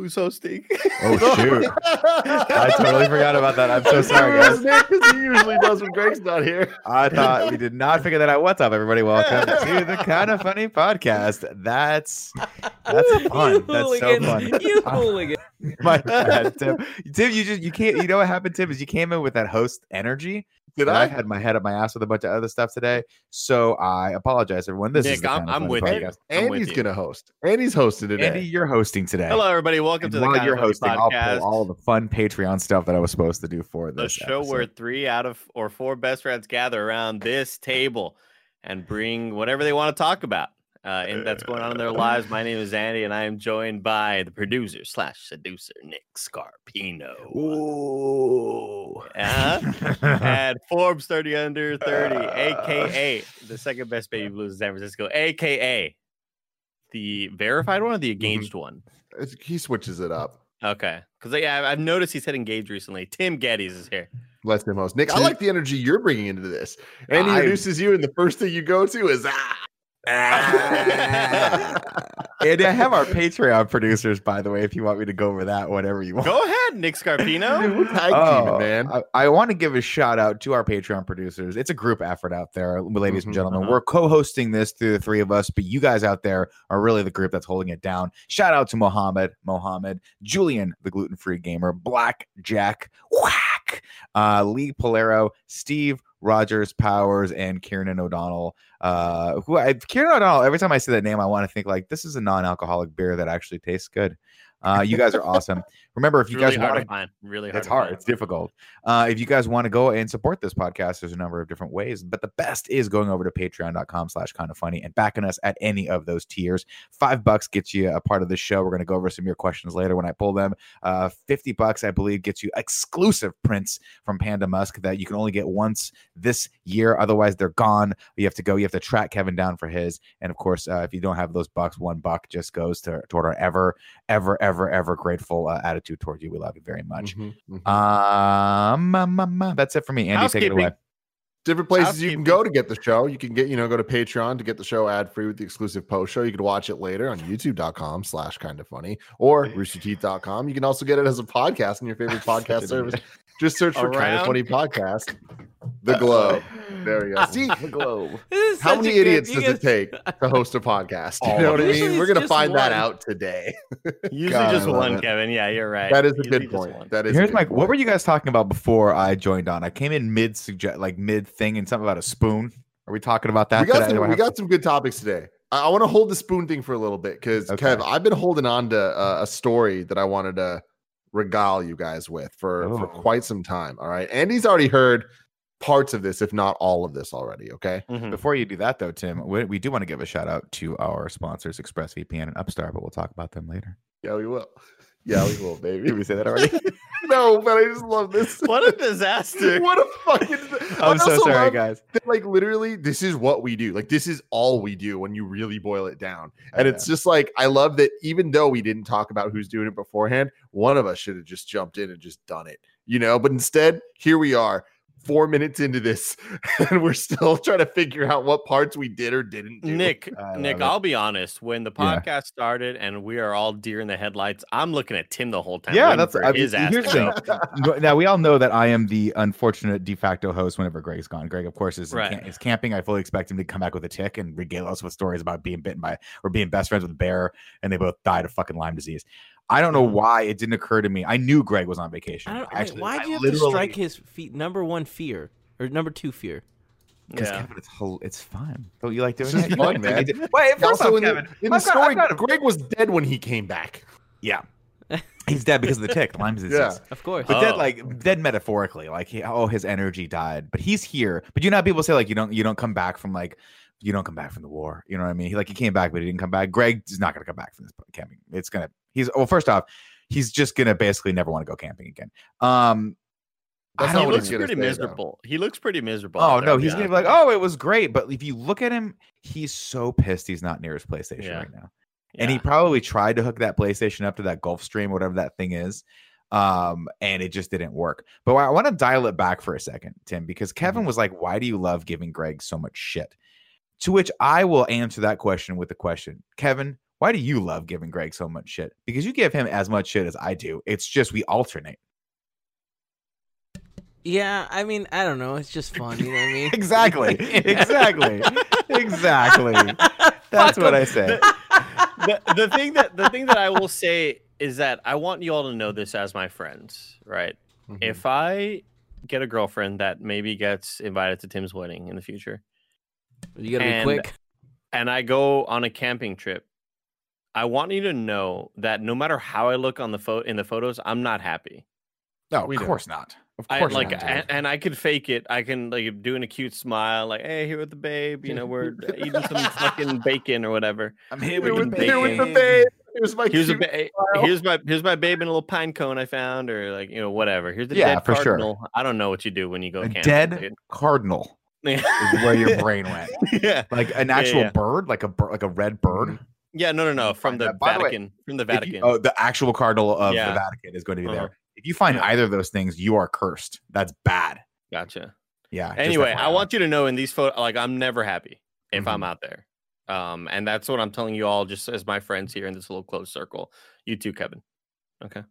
who's hosting? Oh shoot! I totally forgot about that. I'm so sorry, guys. Because he usually does when Greg's not here. I thought we did not figure that out. What's up, everybody? Welcome to the kind of funny podcast. That's that's fun. That's so hooligan. fun. You hooligan. My bad, Tim. Tim, you just you can't. You know what happened, Tim? Is you came in with that host energy. Did I? I've had my head up my ass with a bunch of other stuff today, so I apologize, everyone. This is Nick, the I'm- I'm Funny with you. podcast. I'm with Andy's you. gonna host. Andy's hosting today. Andy, you're hosting today. Hello, everybody. Welcome And to the while Kinda you're Funny hosting, I'll pull all the fun Patreon stuff that I was supposed to do for the this show where three out of or four best friends gather around this table and bring whatever they want to talk about. Uh, and that's going on in their lives. My name is Andy, and I am joined by the producer slash seducer Nick Scarpino. Ooh. Uh-huh. At Forbes 30 under 30, aka the second best baby blues in San Francisco, aka the verified one or the engaged one. It's- he switches it up. Okay, because yeah, I've noticed he's had engaged recently. Tim Gettys is here. Lets him host. Nick, I like the energy you're bringing into this. and he introduces you, and the first thing you go to is ah. and I have our Patreon producers, by the way, if you want me to go over that, whatever you want. Go ahead, Nick Scarpino. Dude, we're tag Oh, teaming, man. I, I want to give a shout out to our Patreon producers. It's a group effort out there, ladies and Mhm, gentlemen. uh-huh. We're co-hosting this through the three of us, but you guys out there are really the group that's holding it down. Shout out to Mohammed, Mohammed, Julian, the gluten-free gamer, Black Jack, Whack, uh, Lee Polero, Steve Rogers Powers, and Kieran O'Donnell. Uh, who I Kieran O'Donnell. Every time I say that name, I want to think like this is a non-alcoholic beer that actually tastes good. Uh, you guys are awesome. Remember, if It's you really guys want to find. Really hard. it's hard. find. It's difficult. Uh, if you guys want to go and support this podcast, there's a number of different ways, but the best is going over to patreon.com slash kind of funny and backing us at any of those tiers. Five bucks gets you a part of the show. We're going to go over some of your questions later when I pull them. Uh, 50 bucks, I believe, gets you exclusive prints from Panda Musk that you can only get once this year. Otherwise, they're gone. You have to go, you have to track Kevin down for his. And of course, uh, if you don't have those bucks, one buck just goes to toward our ever, ever, ever, ever ever grateful uh, attitude towards you. We love you very much. Mhm, mhm. Um, um, um, um, that's it for me. Andy, take it away. Different places you can go to get the show. You can get, you know, go to Patreon to get the show ad free with the exclusive post show. You can watch it later on youtube.com slash kind of funny or roosterteeth.com. You can also get it as a podcast in your favorite podcast service. Just search for kind of funny podcast. The Globe. There we go. See, the globe. How many good- idiots you does it take to host a podcast? You know what I mean? We're gonna just find that out today. Usually God, just one, it. Kevin. Yeah, you're right. That is a Usually good point. That is Here's my. point. What were you guys talking about before I joined on? I came in mid suggest, like mid thing, and something about a spoon. Are we talking about that? we got today? Some, we have- got some good topics today. I, I want to hold the spoon thing for a little bit because Okay. Kev, I've been holding on to uh, a story that I wanted to regale you guys with for for Oh. quite some time. All right, Andy's already heard parts of this, if not all of this already. Okay, Mhm. Before you do that, though, Tim, we, we do want to give a shout out to our sponsors, ExpressVPN and Upstart, but we'll talk about them later. yeah, we will. Yeah, we will, baby. Did we say that already? no, but I just love this. What a disaster. what a fucking. I'm so sorry, guys. that, like literally, this is what we do. Like this is all we do when you really boil it down. And Yeah. it's just like I love that even though we didn't talk about who's doing it beforehand, one of us should have just jumped in and just done it, you know. But instead, here we are, four minutes into this, and we're still trying to figure out what parts we did or didn't do. Nick, Nick, it. I'll be honest. When the Yeah. podcast started and we are all deer in the headlights, I'm looking at Tim the whole time. Yeah, that's for I mean, his ass. here's to the go. thing. Now we all know that I am the unfortunate de facto host whenever Greg's gone. Greg, of course, is, Right. cam- is camping. I fully expect him to come back with a tick and regale us with stories about being bitten by or being best friends with a bear, and they both died of fucking Lyme disease. I don't know why it didn't occur to me. I knew Greg was on vacation. I don't, Actually, why'd I you have to literally- strike his feet? Number one fear or number two fear? Because Yeah. Kevin, it's whole, it's fun. Don't you like doing It's just it? fun, man. Wait, first Also, off, in the, Kevin, in the I've got- story, I've got a- Greg was dead when he came back. yeah, he's dead because of the tick, Lyme disease. Yeah. Of course. But dead, Oh. like dead metaphorically, like he, oh, his energy died, but he's here. But you know, how people say like you don't, you don't come back from like, you don't come back from the war. You know what I mean? He like he came back, but he didn't come back. Greg is not going to come back from this camping. It's gonna. He's well. First off, he's just gonna basically never want to go camping again. Um. That's I don't he what know. looks pretty say, though. miserable. He looks pretty miserable. Oh no, he's be gonna be like, oh, it was great. But if you look at him, he's so pissed he's not near his PlayStation Yeah. right now. you. and he probably tried to hook that PlayStation up to that Gulf Stream, whatever that thing is, um, and it just didn't work. But I want to dial it back for a second, Tim, because Kevin Mm-hmm. was like, "Why do you love giving Greg so much shit?" To which I will answer that question with the question, Kevin, Why do you love giving Greg so much shit? Because you give him as much shit as I do. It's just we alternate. Yeah, I mean, I don't know. It's just fun. You know what I mean? Exactly. exactly. exactly. That's Fuck what 'em. I said. the, the thing that the thing that I will say is that I want you all to know this as my friends, right? Mhm. If I get a girlfriend that maybe gets invited to Tim's wedding in the future, You gotta And- be quick. and I go on a camping trip, I want you to know that no matter how I look on the photo in the photos, I'm not happy. No, We of know. course not. Of I course like, not. and, and I could fake it. I can like doing a cute smile, like, "Hey, here with the babe," you know, we're uh, eating some fucking bacon or whatever. I'm here Here with with- the here with the babe. Here's my Here's a cute ba- eh, smile. here's my here's my babe in a little pine cone I found, or like you know whatever. Here's the Yeah, dead for sure. cardinal. I don't know what you do when you go A camping. dead dude. cardinal Yeah. is where your brain went. yeah, Like an actual yeah. bird, like a bir- like a red bird. yeah. No, no, no. From the that. By the way, Vatican. From the If you- Vatican. oh, the actual cardinal of Yeah. the Vatican is going to be Uh-huh. there. If you find Yeah. either of those things, you are cursed. That's bad. Gotcha. Yeah. Anyway, I want you to know in these photos, like I'm never happy if Mm-hmm. I'm out there. Um, and that's what I'm telling you all, just as my friends here in this little close circle. You too, Kevin. Okay.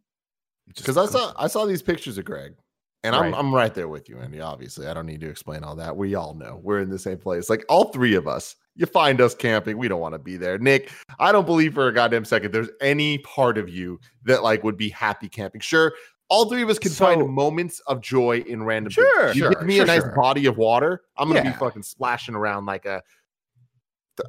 Because I saw I saw these pictures of Greg, and I'm Right. I'm right there with you, Andy. Obviously, I don't need to explain all that. We all know we're in the same place. Like all three of us, you find us camping, we don't want to be there. Nick, I don't believe for a goddamn second there's any part of you that like would be happy camping. Sure. All three of us can So- find moments of joy in random. things. Sure, you sure, give me sure, a nice sure. body of water, I'm gonna Yeah. be fucking splashing around like a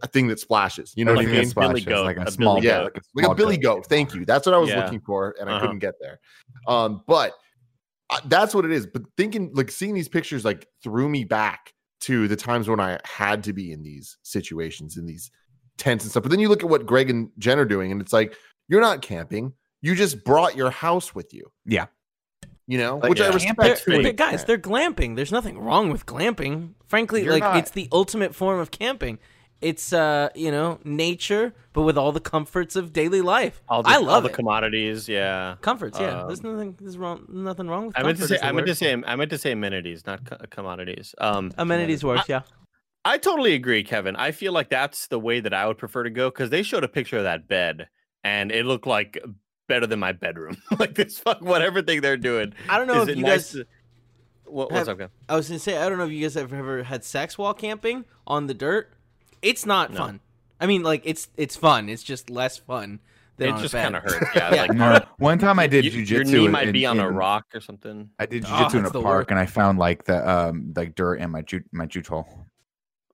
a thing that splashes. You know Like what I mean? Billy goat, like a, a small Billy yeah, goat. like a, like a Billy goat. goat. Thank you. That's what I was Yeah. looking for, and I Uh-huh. couldn't get there. Um, but that's what it is. But thinking, like seeing these pictures, like threw me back to the times when I had to be in these situations, in these tents and stuff. But then you look at what Greg and Jen are doing, and it's like you're not camping. You just brought your house with you. Yeah. You know, Like, which I respect. They're, they're- guys, they're glamping. There's nothing wrong with glamping. Frankly, You're like not- it's the ultimate form of camping. It's uh, you know, nature, but with all the comforts of daily life. All the, I all love the it. commodities. Yeah. comforts, yeah. Um, There's nothing. There's wrong. Nothing wrong with. I meant to say. I meant word. to say. I meant to say amenities, not co- commodities. Um, amenities works. Yeah. I totally agree, Kevin. I feel like that's the way that I would prefer to go because they showed a picture of that bed and it looked like better than my bedroom. like this fuck whatever thing they're doing. I don't know if you nice guys. to- what, what's have- up, Kevin? I was gonna say I don't know if you guys have ever had sex while camping on the dirt. It's not No. fun. I mean, like it's it's fun. It's just less fun. Than It on just kind of hurts. Yeah, Yeah. like No, one time I did you- jujitsu. your knee might in- be on a rock or something. I did Oh, jujitsu in a park, worst. and I found like the um like dirt in my ju- my jute hole.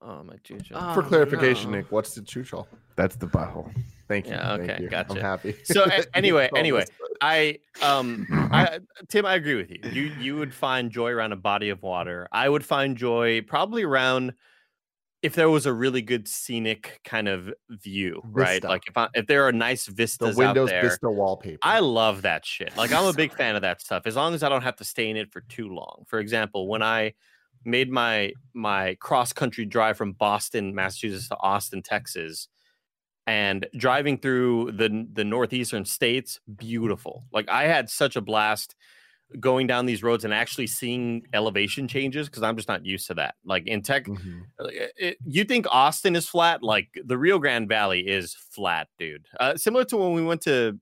Oh my juju. Oh, For clarification, no. Nick, what's the chuchol? That's the butthole. Thank you. Yeah, thank okay, you. gotcha. I'm happy. So, a- anyway- Oh, anyway. I um I Tim, I agree with you. You you would find joy around a body of water. I would find joy probably around if there was a really good scenic kind of view, right? Like if I, if there are nice the vistas Windows out there. Vista wallpaper. I love that shit. Like I'm a big fan of that stuff as long as I don't have to stay in it for too long. For example, when I made my my cross country drive from Boston, Massachusetts to Austin, Texas, and driving through the the northeastern states, beautiful. Like I had such a blast going down these roads and actually seeing elevation changes because I'm just not used to that. Like in tech, Mhm. uh, it, you think Austin is flat? Like the Rio Grande Valley is flat, dude. Uh, similar to when we went to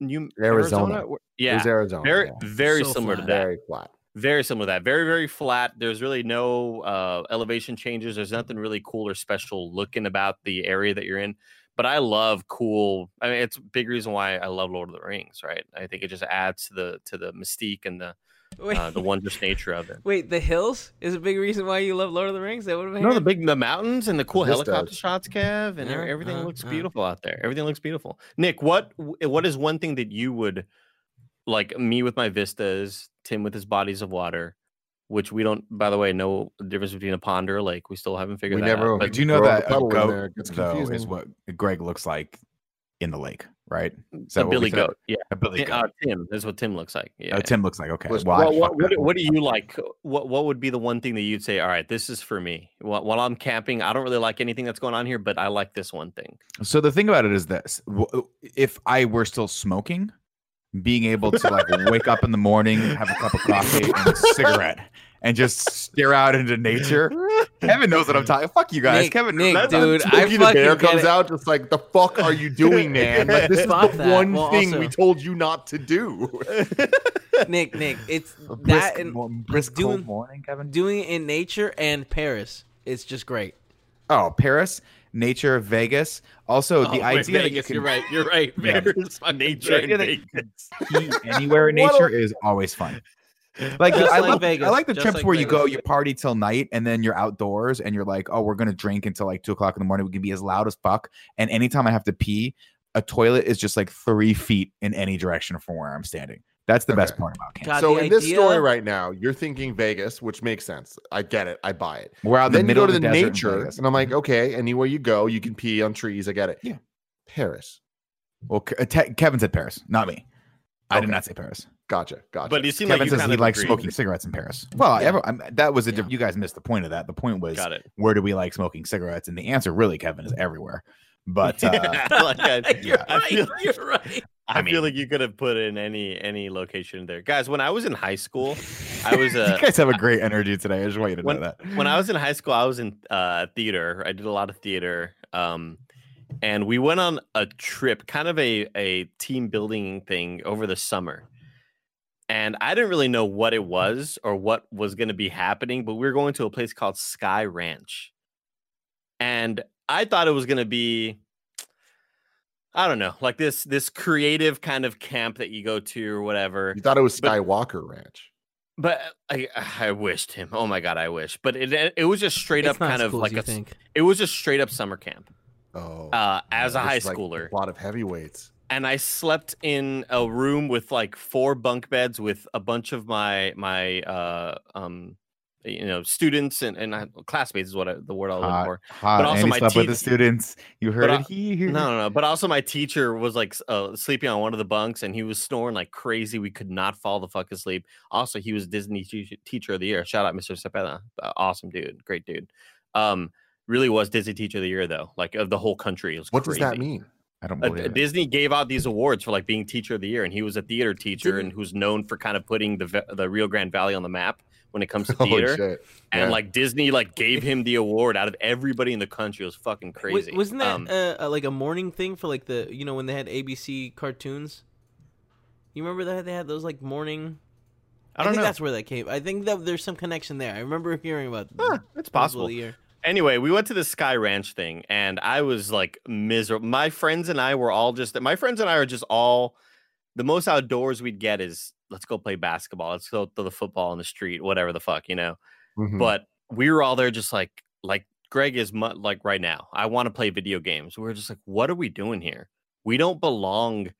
New Arizona. where- It Yeah, was Arizona. very yeah. very So similar to that. Very flat. Very similar to that. Very very flat. There's really no uh, elevation changes. There's nothing really cool or special looking about the area that you're in. But I love cool. I mean, it's a big reason why I love Lord of the Rings. Right? I think it just adds to the to the mystique and the Wait, uh, the wondrous nature of it. wait, the hills is a big reason why you love Lord of the Rings. That would have been No, the big the mountains and the cool vistas. helicopter shots, Kev, and Yeah, everything uh, looks uh. beautiful out there. Everything looks beautiful. Nick, what what is one thing that you would like me with my vistas, Tim with his bodies of water, which we don't, by the way, know the difference between a pond or a lake. We still haven't figured We that never- out. But But do you know throw that a goat there, it gets though is what Greg looks like in the lake, right? Is a that what Billy goat, yeah. A Billy Ti- goat. uh, Tim, that's what Tim looks like. Yeah. Oh, Tim looks like okay. Well, Well, what, what, what do you like? What what would be the one thing that you'd say? All right, this is for me. While, while I'm camping, I don't really like anything that's going on here, but I like this one thing. So the thing about it is this: if I were still smoking, being able to like wake up in the morning, have a cup of coffee and a cigarette, and just stare out into nature Kevin knows what I'm talking. Fuck you guys. Nick, Kevin, Nick, that's- dude, I Smokey the Bear fucking get comes it. out just like the fuck are you doing, man? Like this is Fuck the that. one Well, thing also- we told you not to do. Nick, Nick, it's A that brisk, and brisk doing- cold morning, Kevin. doing it in nature and Paris. It's just great. Oh, Paris, nature, Vegas. Also, Oh, the wait, idea that you Vegas, can you're right. You're right. Yeah. Vegas, fucking nature in idea that you Vegas. anywhere in What a- nature is always fun. Like Just I like like Vegas, I like the just trips like where you go, you party till night, and then you're outdoors, and you're like, oh, we're gonna drink until like two o'clock in the morning. We can be as loud as fuck, and anytime I have to pee, a toilet is just like three feet in any direction from where I'm standing. That's the best part about camp. God, so the in this story right now, you're thinking Vegas, which makes sense. I get it. I buy it. We're out in the then you middle go to the, the, desert nature, and I'm like, okay, anywhere you go, you can pee on trees. I get it. Yeah. Paris. well, Ke- uh, Te- Kevin said Paris, not me. I did not say Paris. Gotcha. Gotcha. But you seem Kevin like you says he likes agree. smoking cigarettes in Paris. Well, Yeah. every- I'm- that was a Yeah. you guys missed the point of that. The point was Got it. where do we like smoking cigarettes? And the answer, really, Kevin, is everywhere. But uh, like I, You're I right. You're right. I, I mean- feel like you could have put in any any location there, guys. When I was in high school, I was uh, you guys have a great energy today. I just want you to when, know that. when I was in high school, I was in uh, theater. I did a lot of theater. Um, and we went on a trip, kind of a, a team building thing over the summer. And I didn't really know what it was or what was going to be happening, but we were going to a place called Sky Ranch. And I thought it was going to be I don't know, like this this creative kind of camp that you go to or whatever. you thought it was but- Skywalker Ranch. But I I wished him. Oh my god, I wish. But it it was just straight It's up kind of cool like you a s- think. it was just straight up summer camp. Oh, Uh, as a high is like schooler, a lot of heavyweights. and I slept in a room with like four bunk beds with a bunch of my my uh um you know students and and classmates is what I, the word I was looking for. hot. But also my slept with the students. You heard But it here. No, no, no. But also, my teacher was like uh, sleeping on one of the bunks, and he was snoring like crazy. We could not fall the fuck asleep. Also, he was Disney teacher, teacher of the year. Shout out, Mr. Cepeda. Awesome dude, great dude. Um, really was Disney teacher of the year though, like of the whole country. It was What does that mean? I don't Uh, believe it. Disney gave out these awards for like being teacher of the year, and he was a theater teacher and who's known for kind of putting the the Rio Grande Valley on the map when it comes to Holy theater. shit! And Yeah. like Disney, like gave him the award out of everybody in the country. It was fucking crazy. Wasn't that Um, uh, uh, like a morning thing for like the you know when they had ABC cartoons? You remember that they had those like morning. I don't think know. that's where that came. I think that there's some connection there. I remember hearing about. Huh, it's possible. year. Anyway, we went to the Sky Ranch thing, and I was like miserable. My friends and I were all just. My friends and I are just all. The most outdoors we'd get is let's go play basketball. Let's go to the football in the street, whatever the fuck, you know. Mhm. But we were all there, just like like Greg is mu- like right now. I want to play video games. We are just like, what are we doing here? We don't belong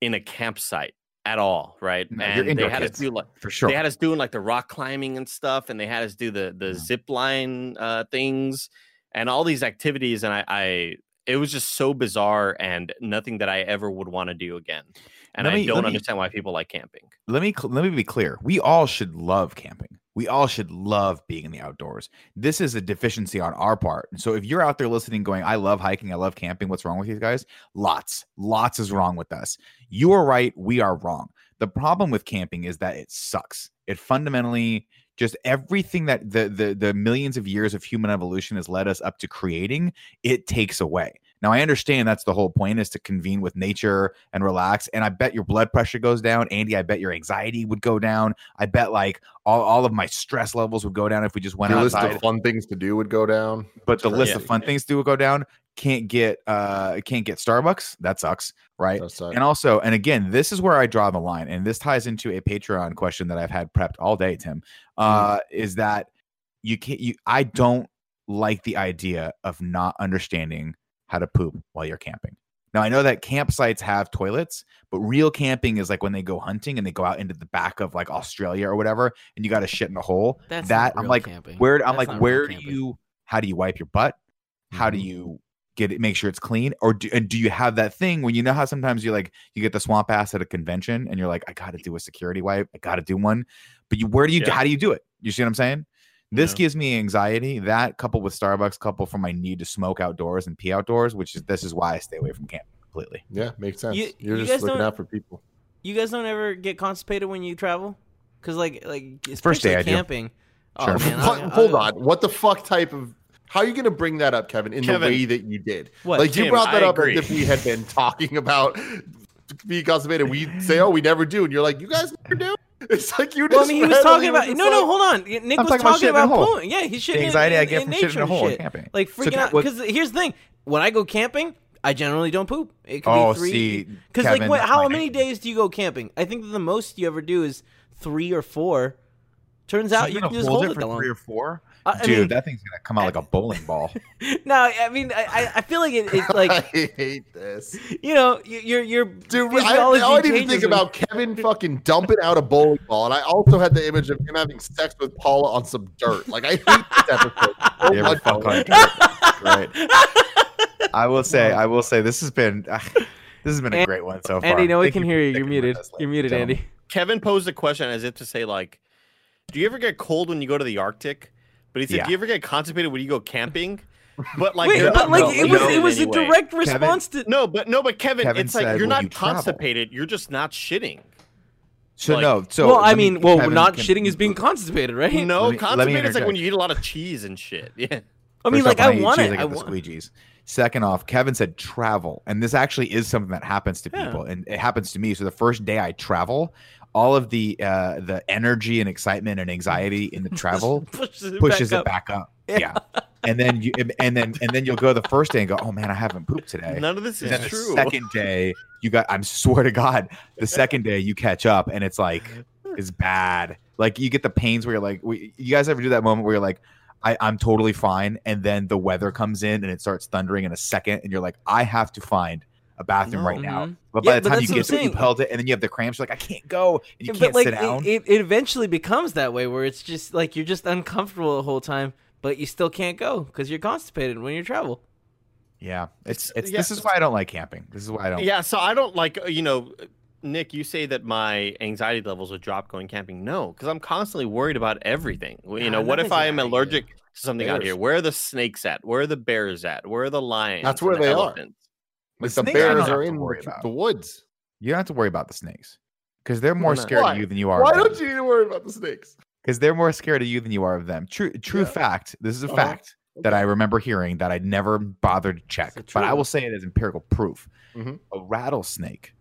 in a campsite at all, right? No, and they had us do like for sure. they had us doing like the rock climbing and stuff, and they had us do the the Yeah. zip line uh, things and all these activities, and I, I it was just so bizarre and nothing that I ever would want to do again. And Let I don't let me- understand why people like camping. let me let me be clear. We all should love camping. We all should love being in the outdoors. This is a deficiency on our part. So if you're out there listening, going, "I love hiking, I love camping," what's wrong with you guys? Lots, lots is wrong with us. You are right. We are wrong. The problem with camping is that it sucks. It fundamentally just everything that the the the millions of years of human evolution has led us up to creating, it takes away. Now I understand that's the whole point is to convene with nature and relax. And I bet your blood pressure goes down. Andy, I bet your anxiety would go down. I bet like all, all of my stress levels would go down if we just went out. Your list of fun things to do would go down. but the list of fun things to do would go down. Can't get uh can't get Starbucks. That sucks, right? That's, uh, And also, and again, this is where I draw the line, and this ties into a Patreon question that I've had prepped all day, Tim. Uh, is that you can't you I don't like the idea of not understanding how to poop while you're camping. Now I know that campsites have toilets, but real camping is like when they go hunting and they go out into the back of like Australia or whatever, and you got to shit in a hole. That's that not I'm like, camping. where I'm That's like, where do you? How do you wipe your butt? How do Mhm. you get it? Make sure it's clean, or do and do you have that thing when you know how sometimes you like you get the swamp ass at a convention and you're like, I got to do a security wipe, I got to do one, but you where do you Yeah. how do you do it? You see what I'm saying? This Yeah. gives me anxiety. That coupled with Starbucks, coupled from my need to smoke outdoors and pee outdoors, which is this is why I stay away from camping completely. yeah, makes sense. You- You, are you just guys looking don't- out for people. You guys don't ever get constipated when you travel? Because like like First day especially I do. camping. Oh, Sure. man, I- I- hold on. What the fuck type of? How are you going to bring that up, Kevin, in Kevin. the way that you did? What? like you Tim, brought that I up agree. as if we had been talking about being constipated. We say, "Oh, we never do," and you're like, "You guys never do." It's like you just. Well, I mean, he was talking about. No, no, hold on. Nick I'm was talking about talking shitting in a about hole. pooing. Yeah, he's shitting The in- anxiety in, I get in from shitting in a nature hole camping. Like freaking Kev- out. Because here's the thing: when I go camping, I generally don't poop. It could Oh, be three. see, Because like, what, how many nightmare. days do you go camping? I think the most you ever do is three or four. Turns out you're you can just hold hold it it for long. three or four. I- I Dude, mean- that thing's gonna come out like a bowling ball. No, I mean, I, I- I feel like it, it's like I hate this, you know, y- your your dude. I, physiology all I didn't changes think when- about Kevin fucking dumping out a bowling ball, and I also had the image of him having sex with Paula on some dirt. Like I hate this episode. so You fuck on dirt? Right. I will say, I will say, this has been this has been a An- great one so far. Andy, no, we can for hear you. You're muted. us, You're muted, Andy. Kevin posed a question as if to say, like, do you ever get cold when you go to the Arctic? But he said, Yeah. do you ever get constipated when you go camping? But like, Wait, but like no, it was no, it was a anyway. direct response to. No, but no, but Kevin, Kevin it's like said you're not you travel. constipated. You're just not shitting. So Like- no, so well, I let me- mean, well, Kevin not can- shitting is being constipated, right? No, Let me- constipated is like when you eat a lot of cheese and shit. Yeah. I mean, First like off, I when eat want cheese, it. I I get the want. squeegees. Second off, Kevin said travel, and this actually is something that happens to Yeah. people, and it happens to me. So the first day I travel, all of the uh, the energy and excitement and anxiety in the travel pushes it pushes back it up. back up. Yeah. and then you and then and then you'll go the first day and go, oh man, I haven't pooped today. None of this And is then the true. second day, you got. I'm swear to God, the second day you catch up, and it's like it's bad. Like you get the pains where you're like, we, you guys ever do that moment where you're like, I, I'm totally fine, and then the weather comes in and it starts thundering in a second, and you're like, I have to find a bathroom No. right now. Mhm. But Yeah, by the but time you get I'm to it, you saying. held it, and then you have the cramps. You're like, I can't go, and you but can't like sit down. It, it, it eventually becomes that way where it's just like you're just uncomfortable the whole time, but you still can't go because you're constipated when you travel. yeah, it's It's- it's. yeah. This is why I don't like camping. This is why I don't. Yeah, so I don't like uh, you know, Nick. You say that my anxiety levels would drop going camping. No, because I'm constantly worried about everything. Well, You Nah, know, what if I am out here. allergic to something out here? Where are the snakes at? Where are the bears at? Where are the lions? That's where the they are. Like The the snakes I don't bears are in the, woods. You don't have to worry about the snakes because they're more scared Why? of you than you are. Why don't you need to worry about the snakes? because they're more scared of you than you are of them. True, true Yeah. fact. This is a Uh-huh. fact that I remember hearing that I never bothered to check, but I will say it as empirical proof. Mhm. A rattlesnake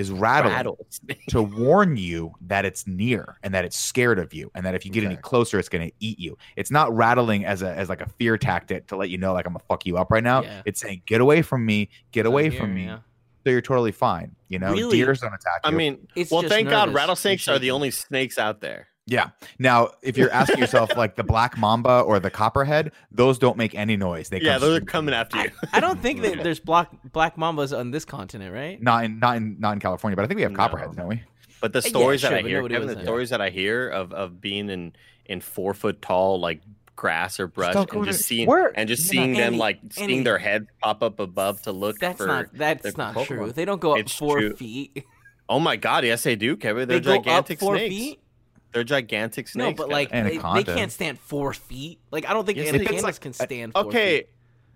is rattling Rattlesnake. to warn you that it's near and that it's scared of you, and that if you get any closer, it's going to eat you. It's not rattling as a as like a fear tactic to let you know like I'm gonna fuck you up right now. Yeah. It's saying get away from me, get I'm away here, from me. yeah. So you're totally fine. You know, Really? deers don't attack you. I mean, It's well, just thank God rattlesnakes are the only snakes out there. Yeah. Now, if you're asking yourself like the black mamba or the copperhead, those don't make any noise. They yeah, come those are coming after you. I don't think that there's black black mambas on this continent, right? not in not in not in California, but I think we have No. copperheads, don't we? But the Uh, yeah, stories sure, that I hear, Kevin, the there. stories that I hear of of being in in four foot tall like grass or brush don't and just seeing Where- and just Yeah, seeing them Andy, like Andy. seeing their heads pop up above to look That's for. not that's not Pokemon. true. They don't go up It's four true. feet. Oh my god, yes they do, Kevin. They They're go up gigantic four snakes. feet. They're gigantic snakes. No, but like they, they can't stand four feet. Like I don't think Yes, they can. anacondas It's can stand. Four okay, feet.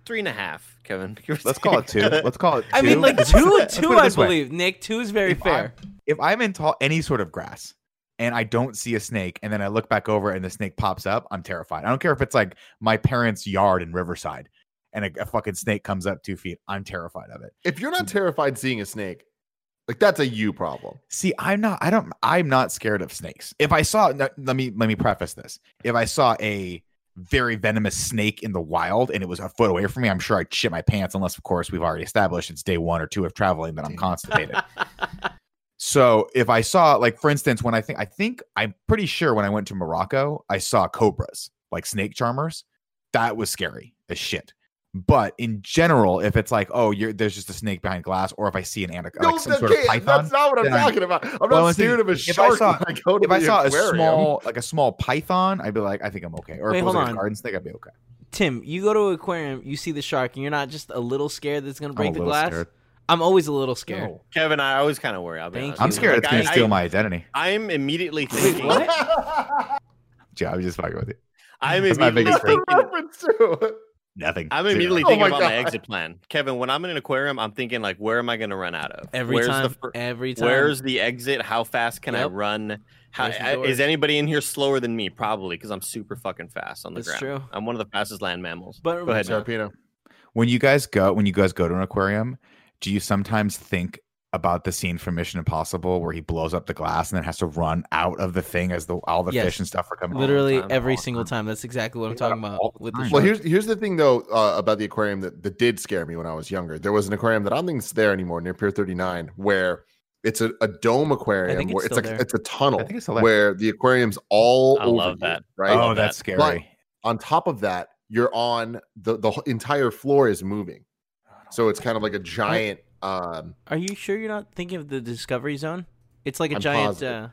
three and a half, Kevin. Let's call it two. Let's call it two. I mean, like 2 two. I this way. believe Nick two is very If I'm- fair. If I'm in tall any sort of grass and I don't see a snake, and then I look back over and the snake pops up, I'm terrified. I don't care if it's like my parents' yard in Riverside and a, a fucking snake comes up two feet. I'm terrified of it. If you're not terrified seeing a snake, like that's a you problem. See, I'm not. I don't. I'm not scared of snakes. If I saw, let me let me preface this. If I saw a very venomous snake in the wild and it was a foot away from me, I'm sure I'd shit my pants. Unless, of course, we've already established it's day one or two of traveling that I'm constipated. so if I saw, like, for instance, when I think, I think I'm pretty sure when I went to Morocco, I saw cobras, like snake charmers. That was scary as shit. But in general, if it's like, oh, you're there's just a snake behind glass, or if I see an anaconda, like some sort of python, that's not what I'm then I'm- talking about. I'm not I'm scared of a if I shark saw- when I go to if I the saw a small like a small python, I'd be like, I think I'm okay. Or Wait, if it was like a garden snake, I'd be okay. Tim, you go to an aquarium, you see the shark, and you're not just a little scared that it's gonna break the glass. scared. I'm always a little scared. No. Kevin, I always kind of worry. I'll be Thank you. I'm with scared it's gonna I- steal I- my identity. I'm immediately thinking. what? Yeah, I'm just fucking with you. I'm That's my immediately biggest thinking. reference to. Nothing. I'm Zero. immediately Oh thinking my about my exit plan. Kevin, when I'm in an aquarium, I'm thinking like, where am I going to run out of? Every Where's time. The fir- every time. Where's the exit? How fast can I Yep. run? How, Where's the I- door? is anybody in here slower than me? Probably because I'm super fucking fast on the That's ground. true. I'm one of the fastest land mammals. But Go ahead, no, when you guys go when you guys go to an aquarium, do you sometimes think about the scene from Mission Impossible where he blows up the glass and then has to run out of the thing as the all the Yes. fish and stuff are coming? literally time, every single time. time. That's exactly what I'm talking about with the Well, here's here's the thing though uh, about the aquarium that, that did scare me when I was younger. There was an aquarium that I don't think is there anymore near Pier 39 where it's a, a dome aquarium it's where it's still like there. it's a tunnel I think it's still where the aquarium's all I over love you, that. right? oh, that's that. scary. on top of that, you're on the the entire floor is moving. So it's kind of like a giant um Are you sure you're not thinking of the Discovery Zone? It's like a I'm giant. Uh,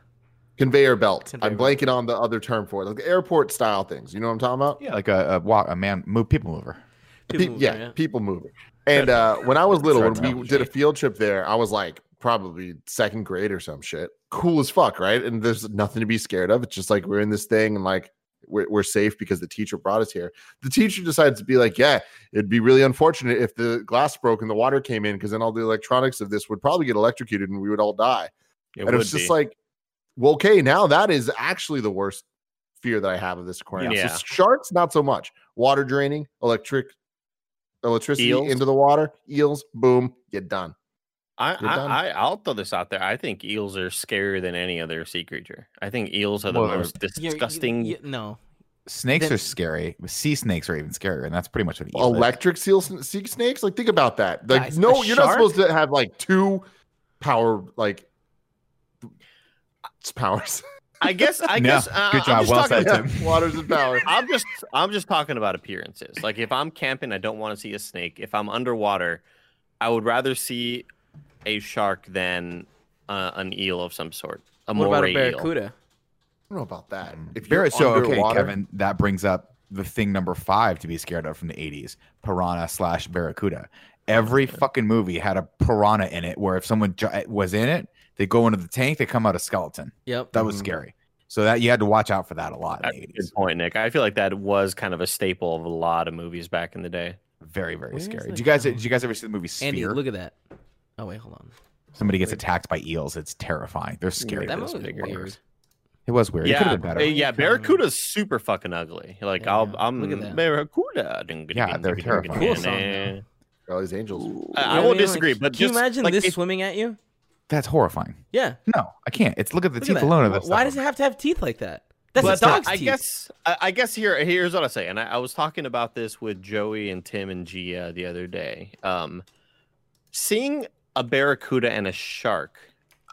conveyor belt. Conveyor I'm belt. blanking on the other term for it, like airport style things. You know what I'm talking about? yeah, like a, a walk, a man move people mover. Pe- people yeah, mover, people moving. And uh, when I was little, when right, we did a field trip there, I was like probably second grade or some shit. Cool as fuck, right? And there's nothing to be scared of. It's just like we're in this thing and like we're, we're safe because the teacher brought us here. The teacher decides to be like, yeah, it'd be really unfortunate if the glass broke and the water came in because then all the electronics of this would probably get electrocuted and we would all die. It and it would was just like, well, okay, now that is actually the worst fear that I have of this aquarium. Yeah. So sharks, not so much. Water draining, electric electricity Eels? into the water, eels, boom, get done. I, You're done. I, I, I'll throw this out there. I think eels are scarier than any other sea creature. I think eels are the Well, most you're- you- disgusting. you- no. Snakes Then- are scary. Sea snakes are even scarier, and that's pretty much what eel is. Electric seal sea snakes, like think about that. Like, Guys, no, you're not supposed to have like two power, like powers. I guess. I No, guess. uh, good I'm job. just Well talking- said, Yeah, Tim. waters and power. I'm just I'm just talking about appearances. Like if I'm camping, I don't want to see a snake. If I'm underwater, I would rather see a shark than uh, an eel of some sort. A What about a moray eel. barracuda? I don't know about that. If Bear- you're so okay, Kevin, that brings up the thing number five to be scared of from the '80s: piranha slash barracuda. Every fucking movie had a piranha in it, where if someone ju- was in it, they go into the tank, they come out a skeleton. Yep. That was Mhm. scary. So that you had to watch out for that a lot in the '80s. good point, Nick. I feel like that was kind of a staple of a lot of movies back in the day. Very, very Where's scary. the Did you guys? cow? Did you guys ever see the movie Sphere? Andy, look at that. Oh wait, hold on. Somebody gets attacked by eels. It's terrifying. They're scary. That those movie was big weird. It was weird. It could Yeah, have been better. yeah. What are you talking Barracuda's super fucking ugly. Like Yeah, I'll, yeah. I'm Look at that. Barracuda. Yeah, they're terrifying. Cool song, though. Charlie's Angels. I, You I what won't mean? Like, disagree, but can you imagine like, this if- swimming at you? That's horrifying. Yeah. No, I can't. It's look at the Look teeth at alone. Of this Why does it have to have teeth like that? That's but a dog's I teeth. guess I, I guess here here's what I say, and I, I was talking about this with Joey and Tim and Gia the other day. Um, seeing a barracuda and a shark,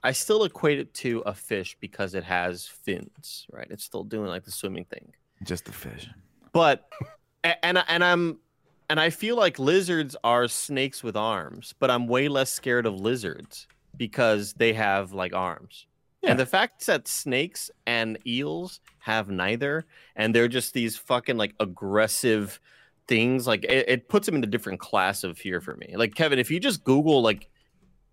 I still equate it to a fish because it has fins, right? It's still doing like the swimming thing, Just the fish. but and I- and I'm and I feel like lizards are snakes with arms, but I'm way less scared of lizards because they have like arms. Yeah. And the fact that snakes and eels have neither, and they're just these fucking like aggressive things, like it, it puts them in a different class of fear for me. Like Kevin, if you just Google like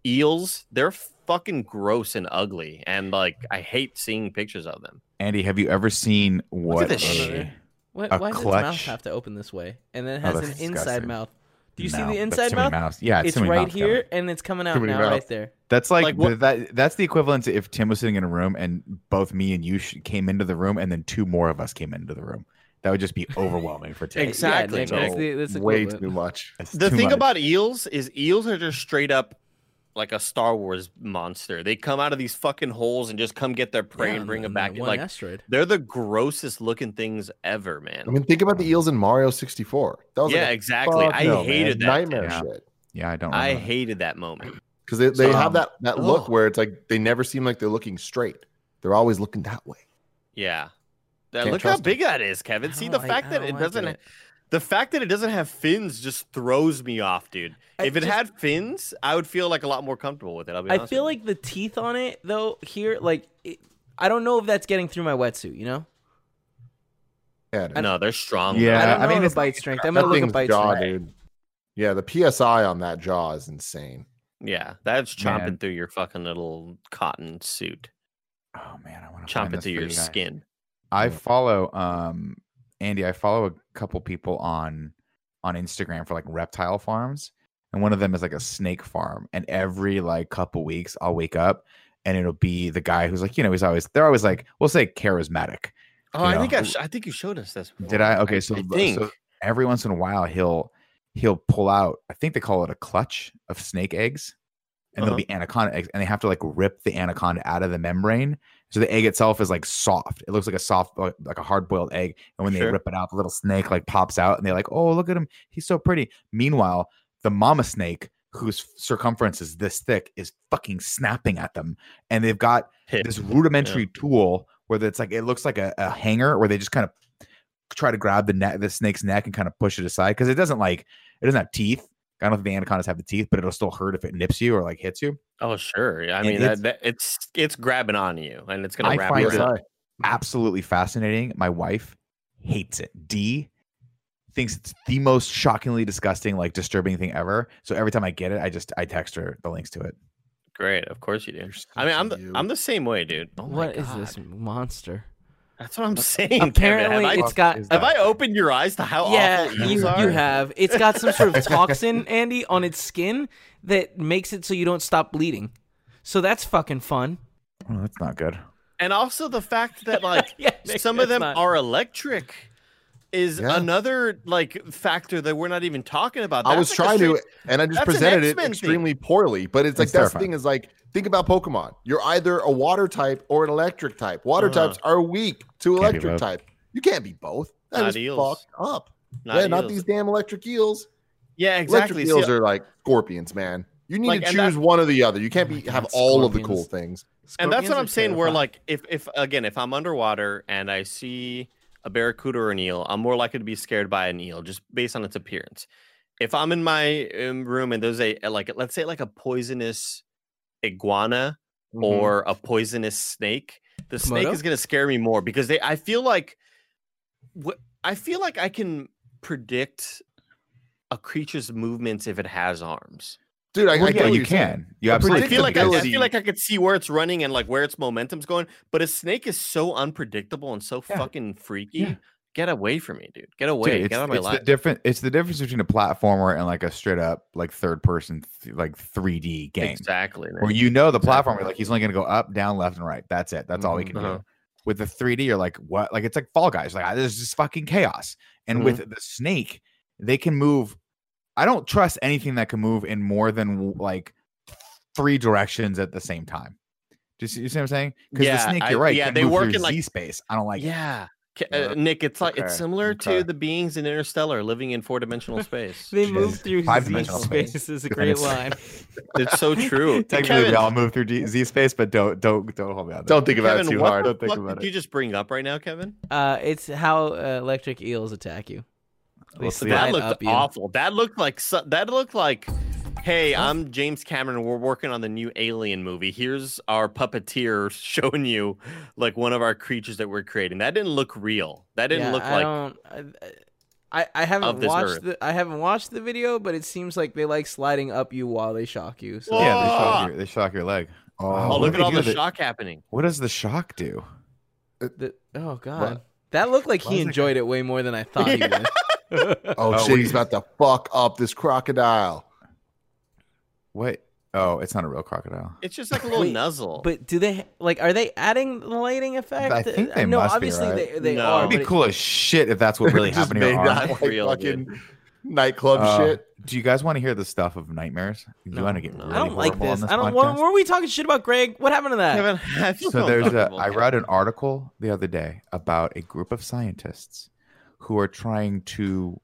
eels, they're fucking gross and ugly, and like I hate seeing pictures of them. Andy, have you ever seen what? this a- shit. Why, a why does its mouth clutch- have to open this way? And then it Oh, has an that's inside mouth. Do you see the inside too mouth? mouths. Yeah, it's, It's too right mouths, here, Kevin. and it's coming out now, mouths. right there. That's like, Like, the- that. That's the equivalent to if Tim was sitting in a room and both me and you sh- came into the room, and then two more of us came into the room. That would just be overwhelming for Tim. Exactly, Nick, Nick. that's the- that's the way equivalent. too much. It's The too thing much. about eels is eels are just straight up like a Star Wars monster. They come out of these fucking holes and just come get their prey Yeah, and bring on it back. on one Like asteroid. they're the grossest looking things ever, man. I mean, think about the eels in Mario 64. That was yeah, like a exactly. I no, hated man. that. nightmare Yeah. shit. yeah, I don't. I remember that. hated that moment. Because they, they So, have um, that that look ugh. where it's like they never seem like they're looking straight. They're always looking that way. Yeah. That- look how trust 'em. big that is, Kevin. See the like- fact I that don't it like doesn't it. The fact that it doesn't have fins just throws me off, dude. I If it just- had fins, I would feel like a lot more comfortable with it. I'll be I feel like the teeth on it, though, here, like, it, I don't know if that's getting through my wetsuit, you know? Yeah, dude. no, they're strong. Yeah, I don't know I mean, the bite strength. I'm that gonna look at bite jaw, strength. dude. Yeah, the PSI on that jaw is insane. Yeah, that's chomping Man. through your fucking little cotton suit, Oh man, I want to chomping through your skin. I follow um Andy. I follow a couple people on on Instagram for like reptile farms, and one of them is like a snake farm. And every like couple weeks, I'll wake up and it'll be the guy who's like, you know, he's always they're always like, we'll say charismatic. Oh, I know. think I, I think you showed us this. Did. I? Okay, so, I so every once in a while he'll he'll pull out. I think they call it a clutch of snake eggs, and Uh-huh. they'll be anaconda eggs, and they have to like rip the anaconda out of the membrane. So the egg itself is like soft. It looks like a soft, like a hard boiled egg. And when they rip it out, the little snake like pops out, and they're like, "Oh, look at him! He's so pretty." Meanwhile, the mama snake, whose circumference is this thick, is fucking snapping at them, and they've got Hit. this rudimentary tool where it's like it looks like a, a hanger where they just kind of try to grab the neck the snake's neck and kind of push it aside because it doesn't like it doesn't have teeth. I don't think the anacondas have the teeth, but it'll still hurt if it nips you or like hits you. Oh, sure. Yeah, I And mean, it's- that, that, it's it's grabbing on you, and it's gonna I wrap find you it- around. Absolutely fascinating. My wife hates it. D thinks it's the most shockingly disgusting, like disturbing thing ever. So every time I get it, I just I text her the links to it. Great, of course you do. I mean, I'm the, you. I'm the same way, dude. Oh my What is God. this monster? That's what I'm saying. Kevin. Apparently, have I, it's got have I opened your eyes to how yeah, awful you, eels are? you have. It's got some sort of toxin, Andy, on its skin that makes it so you don't stop bleeding. So that's fucking fun. Oh, that's not good. and also the fact that like Yeah, some of them not- are electric is Yeah. another like factor that we're not even talking about. I was like a trying to, and I just presented it X-Men thing. extremely poorly. But it's like It's that's the thing is like think about Pokemon. You're either a water type or an electric type. Water Uh-huh. types are weak to Can't electric type. You can't be both. That Not is eels. fucked up. not yeah, not these damn electric eels. Yeah, exactly. Electric See, eels are like scorpions, man. You need Like, to choose that- one or the other. You can't be my have God, all of the cool scorpions. things. and that's what I'm saying. Where terrifying. like if if again if I'm underwater and I see a barracuda or an eel, I'm more likely to be scared by an eel just based on its appearance. If I'm in my um, room and there's a like let's say like a poisonous iguana Mhm. or a poisonous snake, the snake is gonna scare me more because they. I feel like, what I feel like I can predict a creature's movements if it has arms. Dude, I, Well, I yeah, you you're saying. can. You A absolutely. I feel like I, I feel like I could see where it's running and like where its momentum's going, but a snake is so unpredictable and so Yeah. fucking freaky. Yeah. Get away from me, dude. Get away. it's, Get out of my it's the life. different. It's the difference between a platformer and like a straight up like third person th- like 3D game. Exactly. Where you know the platform, Exactly. you're like he's only gonna go up, down, left, and right. That's it. That's all we can Uh-huh. do. With the 3D, you're like, what? Like it's like Fall Guys. Like there's just fucking chaos. And with Mm-hmm. the snake, they can move. I don't trust anything that can move in more than like three directions at the same time. Just you see what I'm saying? Because Yeah, the snake, you're right. yeah, they work in, like- Z space. I don't like it. yeah. Ca- Yeah. Uh, Nick, it's like Okay, it's similar okay. to the beings in Interstellar living in four dimensional space. They Jeez. move through Z Five-dimensional space. space. is a great line. it's so true. Technically, Kevin, we all move through G- Z space, but don't don't don't hold me on. that. Don't think about Kevin, it too what hard. the Don't think fuck about did you just bring up right now, Kevin? Uh, it's how uh, electric eels attack you. They We'll see. That looked up you. awful. That looked like that looked like, hey, I'm James Cameron. We're working on the new Alien movie. Here's our puppeteer showing you like one of our creatures that we're creating. That didn't look real. That didn't Yeah, look I like. don't. I, I, I haven't watched earth. the I haven't watched the video, but it seems like they like sliding up you while they shock you. So Yeah, they shock your, they shock your leg. Oh, Oh, look at all the that- shock happening. What does the shock do? the, oh god, that looked like Why he enjoyed it way more than I thought he would. Oh, Oh, shit, we- he's about to fuck up this crocodile. What? Oh, it's not a real crocodile. It's just like a little Wait, nuzzle. But do they like? Are they adding the lighting effect? I think they no, must be, obviously right? they, they No. are. It'd be but it- cool as shit if that's what really happened to your made arm. that like Real, fucking nightclub Uh, shit. Do you guys want to hear the stuff of nightmares? Do you want to get no. really I don't like horrible on this. I don't. What, podcast? were we talking shit about, Greg? What happened to that? Kevin, I so there's a uncomfortable, i Kevin. read an article the other day about a group of scientists who are trying to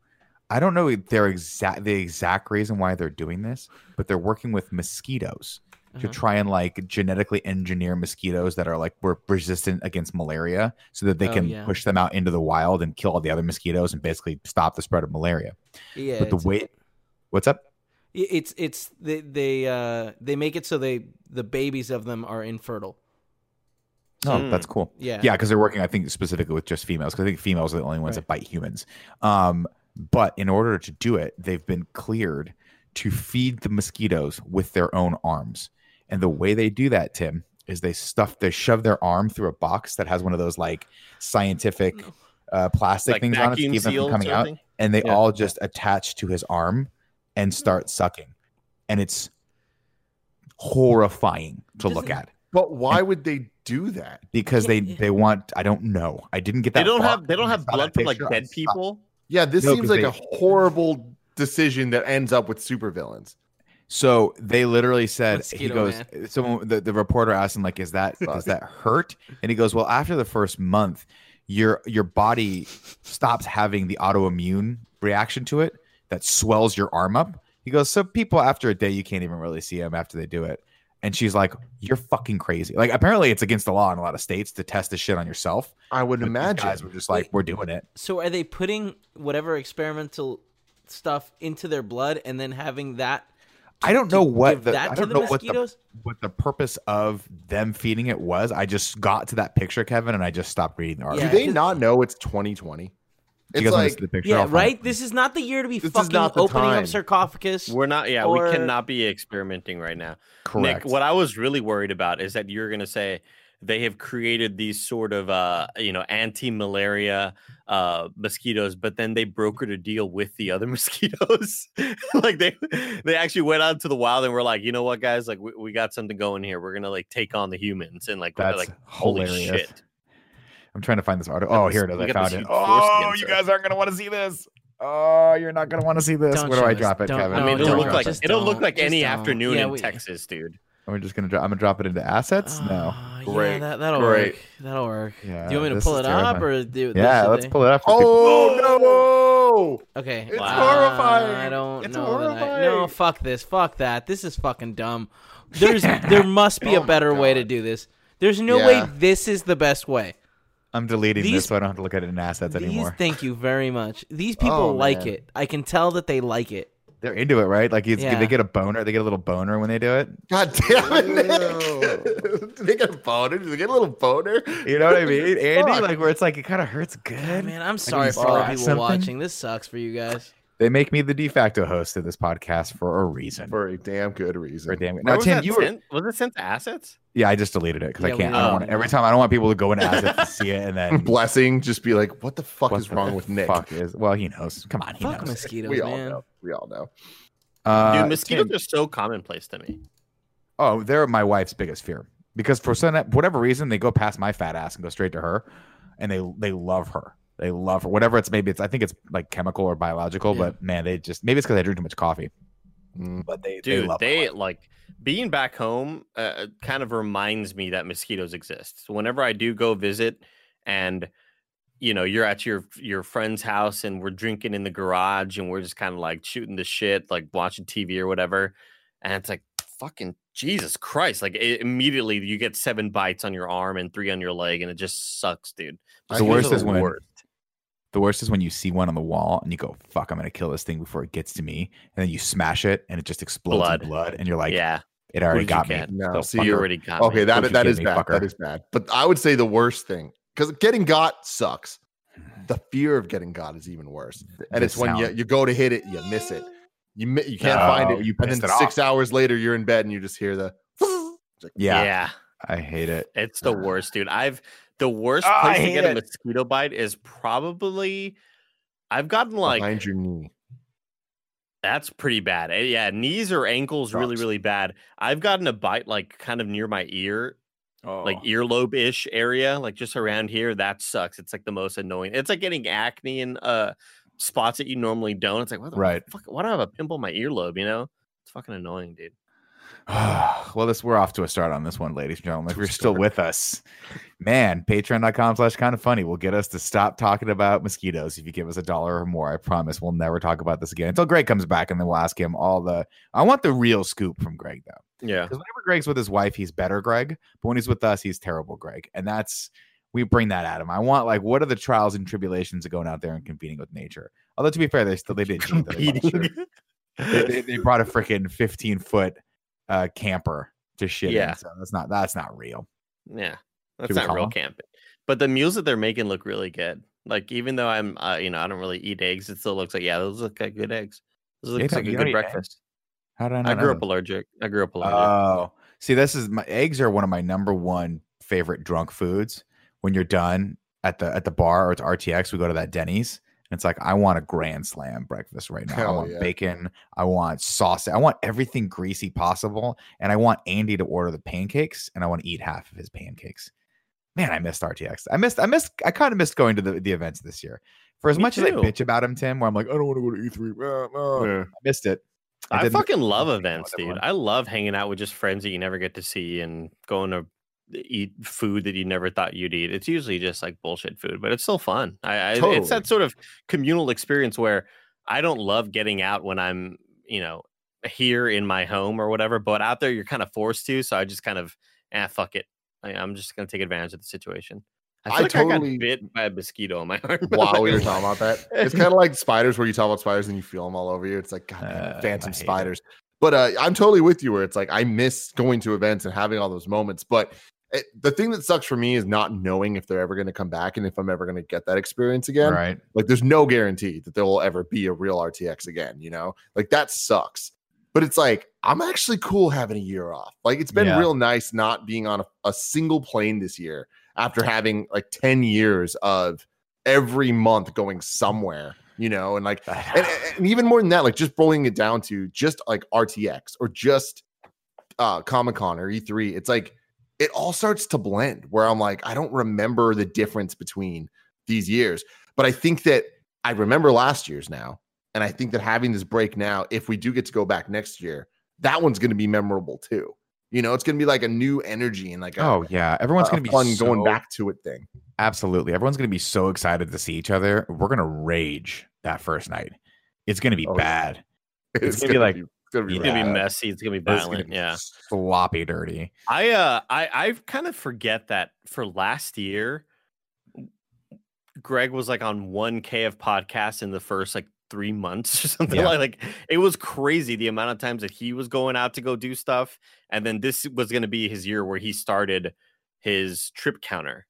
i don't know their exact the exact reason why they're doing this but they're working with mosquitoes to Uh-huh. try and like genetically engineer mosquitoes that are like were resistant against malaria so that they Oh, can yeah. push them out into the wild and kill all the other mosquitoes and basically stop the spread of malaria Yeah, but the way what's up It's it's they they uh they make it so they the babies of them are infertile. No Hmm. that's cool Yeah. Yeah, because they're working, I think, specifically with just females. Because I think females are the only ones Right. that bite humans. Um, but in order to do it, they've been cleared to feed the mosquitoes with their own arms. And the way they do that, Tim, is they stuff, they shove their arm through a box that has one of those like scientific uh, plastic like things on it to keep them from coming out. and they Yeah. all just attach to his arm and start sucking, and it's horrifying to look Doesn't- at But why would they do that? because they they want. I don't know. I didn't get that. They don't have they don't have blood from like dead people. Yeah, this No, seems 'cause like they- a horrible decision that ends up with supervillains. So they literally said he Mosquito goes. Someone the, the reporter asked him like, "Is that does that hurt?" And he goes, "Well, after the first month, your your body stops having the autoimmune reaction to it that swells your arm up." He goes, "So people after a day, you can't even really see them after they do it." And she's like, "You're fucking crazy." Like apparently, it's against the law in a lot of states to test this shit on yourself. I would But imagine. guys were just like, "We're doing it." So are they putting whatever experimental stuff into their blood and then having that? I don't know what give the that I to don't the know what the mosquitoes? what the purpose of them feeding it was. I just got to that picture, Kevin, and I just stopped reading the do article. Yeah, they 'cause- not know it's 2020? You It's guys wanna see the picture? Yeah, right. it. This is not the year to be This fucking not opening time. up sarcophagus. We're not yeah, Or- we cannot be experimenting right now. correct. Nick, what I was really worried about is that you're gonna say they have created these sort of uh you know anti-malaria uh mosquitoes but then they brokered a deal with the other mosquitoes like they they actually went out to the wild and were like you know what guys like we, we got something going here we're gonna like take on the humans and like That's like holy shit I'm trying to find this article. Oh, here it is. I found it. Oh, you guys aren't gonna want to see this. Oh, you're not gonna want to see this. Don't Where do I us. drop it, Don't- Kevin? i mean it'll look like just it'll look don't, like any don't. afternoon Yeah, in we- texas dude We're just gonna. Drop, I'm gonna drop it into assets. no. Ah, Great, Yeah, that, that'll great. work. That'll work. Yeah, do you want me to pull is it up or do? Yeah, let's pull it up. For oh no! Okay. It's Uh, horrifying. I don't It's know. that I- no, fuck this. Fuck that. This is fucking dumb. There's there must be Oh a better way to do this. There's no way this is the best way. I'm deleting These- this so I don't have to look at it in assets These, anymore. thank you very much. These oh, people Oh, like man. it. I can tell that they like it. They're into it, right? Like it's, Yeah. they get a boner. They get a little boner when they do it. God damn it, Nick! Do they get a boner? Do they get a little boner? You know what I mean, Andy? Fuck. Like where it's like it kind of hurts good. Man, I'm you sorry for all the people something? watching. This sucks for you guys. They make me the de facto host of this podcast for a reason. For a damn good reason. For a damn. Where Now, was Tim, that you were, was it sent to assets yeah, I just deleted it because Yeah, I can't. I don't want every time. I don't want people to go into assets to see it and then Blessing, just be like, what the fuck what is the wrong with Nick? Fuck is well, he knows. Come on, he Fuck knows. mosquitoes, we all man. know. We all know. Uh, dude mosquitoes Tim- are so commonplace to me Oh, they're my wife's biggest fear because for some whatever reason they go past my fat ass and go straight to her, and they they love her. They love her. Whatever it's maybe it's I think it's like chemical or biological, Yeah. but man, they just maybe it's because I drink too much coffee. Mm. But they dude they, love they her. like being back home uh, kind of reminds me that mosquitoes exist so whenever i do go visit and you know you're at your your friend's house and we're drinking in the garage and we're just kind of like shooting the shit like watching tv or whatever and it's like fucking jesus christ like it, immediately you get seven bites on your arm and three on your leg and it just sucks dude The worst is when- worst. The worst is when you see one on the wall and you go, "Fuck, I'm gonna kill this thing before it gets to me," and then you smash it and it just explodes Blood. in blood, and you're like, yeah "It already got me." get? No, So see, you already got Okay, me. that that get is me, bad. fucker. That is bad. But I would say the worst thing because getting got sucks. Hmm. The fear of getting got is even worse. And The it's when you, you go to hit it, you miss it. You mi- you can't No, find oh, it. you and then it six off. hours later, you're in bed and you just hear the. Like, Yeah, yeah I hate it. It's the worst, dude. I've the worst I place to hate get a mosquito bite is probably I've gotten like behind your knee. that's pretty bad. Eh, Yeah, knees or ankles really really bad. I've gotten a bite like kind of near my ear, Oh. like earlobe ish area, like just around here. That sucks. It's like the most annoying. It's like getting acne in uh spots that you normally don't. It's like what the Right. fuck? Why do I have a pimple in my earlobe? You know, it's fucking annoying, dude. well, this we're off to a start on this one, ladies and gentlemen. If you're still with us, man, patreon.com slash kind of funny will get us to stop talking about mosquitoes if you give us a dollar or more. I promise we'll never talk about this again until Greg comes back and then we'll ask him all the I want the real scoop from Greg though. Yeah, Because whenever Greg's with his wife, he's better Greg. But when he's with us, he's terrible Greg. And that's we bring that at him. I want like what are the trials and tribulations of going out there and competing with nature? Although to be fair, they still they did cheat. though. They bought a shirt. Competing. they, they, they brought a freaking 15 foot uh camper to shit Yeah. in. So that's not that's not real. Yeah, that's not real him? camping. But the meals that they're making look really good. Like even though I'm, uh, you know, I don't really eat eggs, it still looks like yeah, those look like good eggs. Those Yeah, looks like a good eat eggs? breakfast. How did I know? I grew know up allergic. I grew up allergic. Oh, see, this is my eggs are one of my number one favorite drunk foods. When you're done at the at the bar or it's RTX, we go to that Denny's It's like I want a grand slam breakfast right now. I want yeah. bacon. I want sauce. I want everything greasy possible. And I want Andy to order the pancakes and I want to eat half of his pancakes. Man, I missed RTX. I missed, I missed, I kind of missed going to the, the events this year. For as Me much as I bitch about him, Tim, where I'm like, I don't want to go to E3. Uh, uh, Yeah. I missed it. I, didn't- fucking love events, dude. I love hanging out with just friends that you never get to see and going to eat food that you never thought you'd eat. It's usually just like bullshit food, but it's still fun. I, I it's that sort of communal experience where I don't love getting out when I'm, you know, here in my home or whatever, but out there you're kind of forced to. So I just kind of, ah, fuck it. I, I'm just gonna take advantage of the situation. I I like totally- I got bit by a mosquito on my arm. While we were talking about that, it's kind of like spiders, where you talk about spiders and you feel them all over you. It's like God, Uh, phantom hate it. spiders. But uh, I'm totally with you. Where it's like I miss going to events and having all those moments. But it, the thing that sucks for me is not knowing if they're ever going to come back and if I'm ever going to get that experience again. Right. Like, there's no guarantee that there will ever be a real RTX again. You know, like that sucks. But it's like I'm actually cool having a year off. Like it's been Yeah. real nice not being on a, a single plane this year after having like 10 years of every month going somewhere, you know, and like and, and even more than that, like just boiling it down to just like RTX or just uh Comic Con or E3, it's like it all starts to blend where I'm like, I don't remember the difference between these years. But I think that I remember last year's now. And I think that having this break now, if we do get to go back next year, that one's going to be memorable too. You know, it's going to be like a new energy and like a, Oh yeah, everyone's gonna be fun going back to it thing. Absolutely, everyone's gonna be so excited to see each other. We're gonna rage that first night. It's gonna be Oh, bad. It's, gonna be like- it's gonna be, It's gonna be messy. It's gonna be It's gonna violent. be Yeah. sloppy, dirty. I uh I I kind of forget that for last year, Greg was like on one K of podcasts in the first like three months or something Yeah. like like it was crazy the amount of times that he was going out to go do stuff, and then this was going to be his year where he started his trip counter.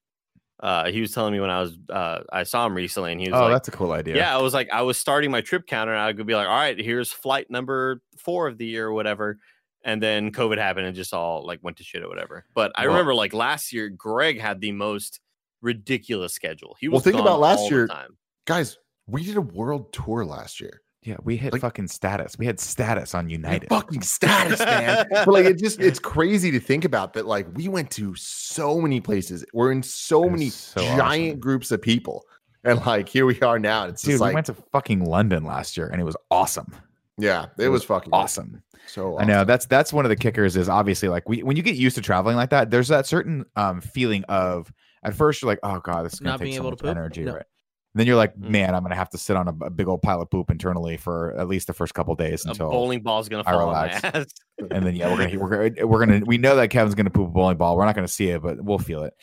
Uh, he was telling me when I was uh I saw him recently, and he was Oh, like, that's a cool idea. yeah. I was like, I was starting my trip counter, and I could be like, all right, here's flight number four of the year or whatever. And then COVID happened and just all like went to shit or whatever. But I Well- remember like last year, Greg had the most ridiculous schedule. He was Well, think about last year- time. Guys, we did a world tour last year. Yeah. We hit Like- fucking status. We had status on United. fucking status, man. but like it just it's crazy to think about that like we went to so many places. We're in so many so giant awesome. groups of people. And like here we are now. and It's Dude, just we went to fucking London last year, and it was awesome. yeah, it, it was, was fucking Awesome. So I know that's that's one of the kickers is obviously like we when you get used to traveling like that, there's that certain um feeling of at first you're like, oh god, this is gonna Not take being so able much to poop? energy, No. right? And then you're like, Mm. man, I'm gonna have to sit on a, a big old pile of poop internally for at least the first couple days A until bowling ball's gonna fall on my ass. and then yeah, we're gonna we're gonna we're gonna we know that Kevin's gonna poop a bowling ball. We're not gonna see it, but we'll feel it.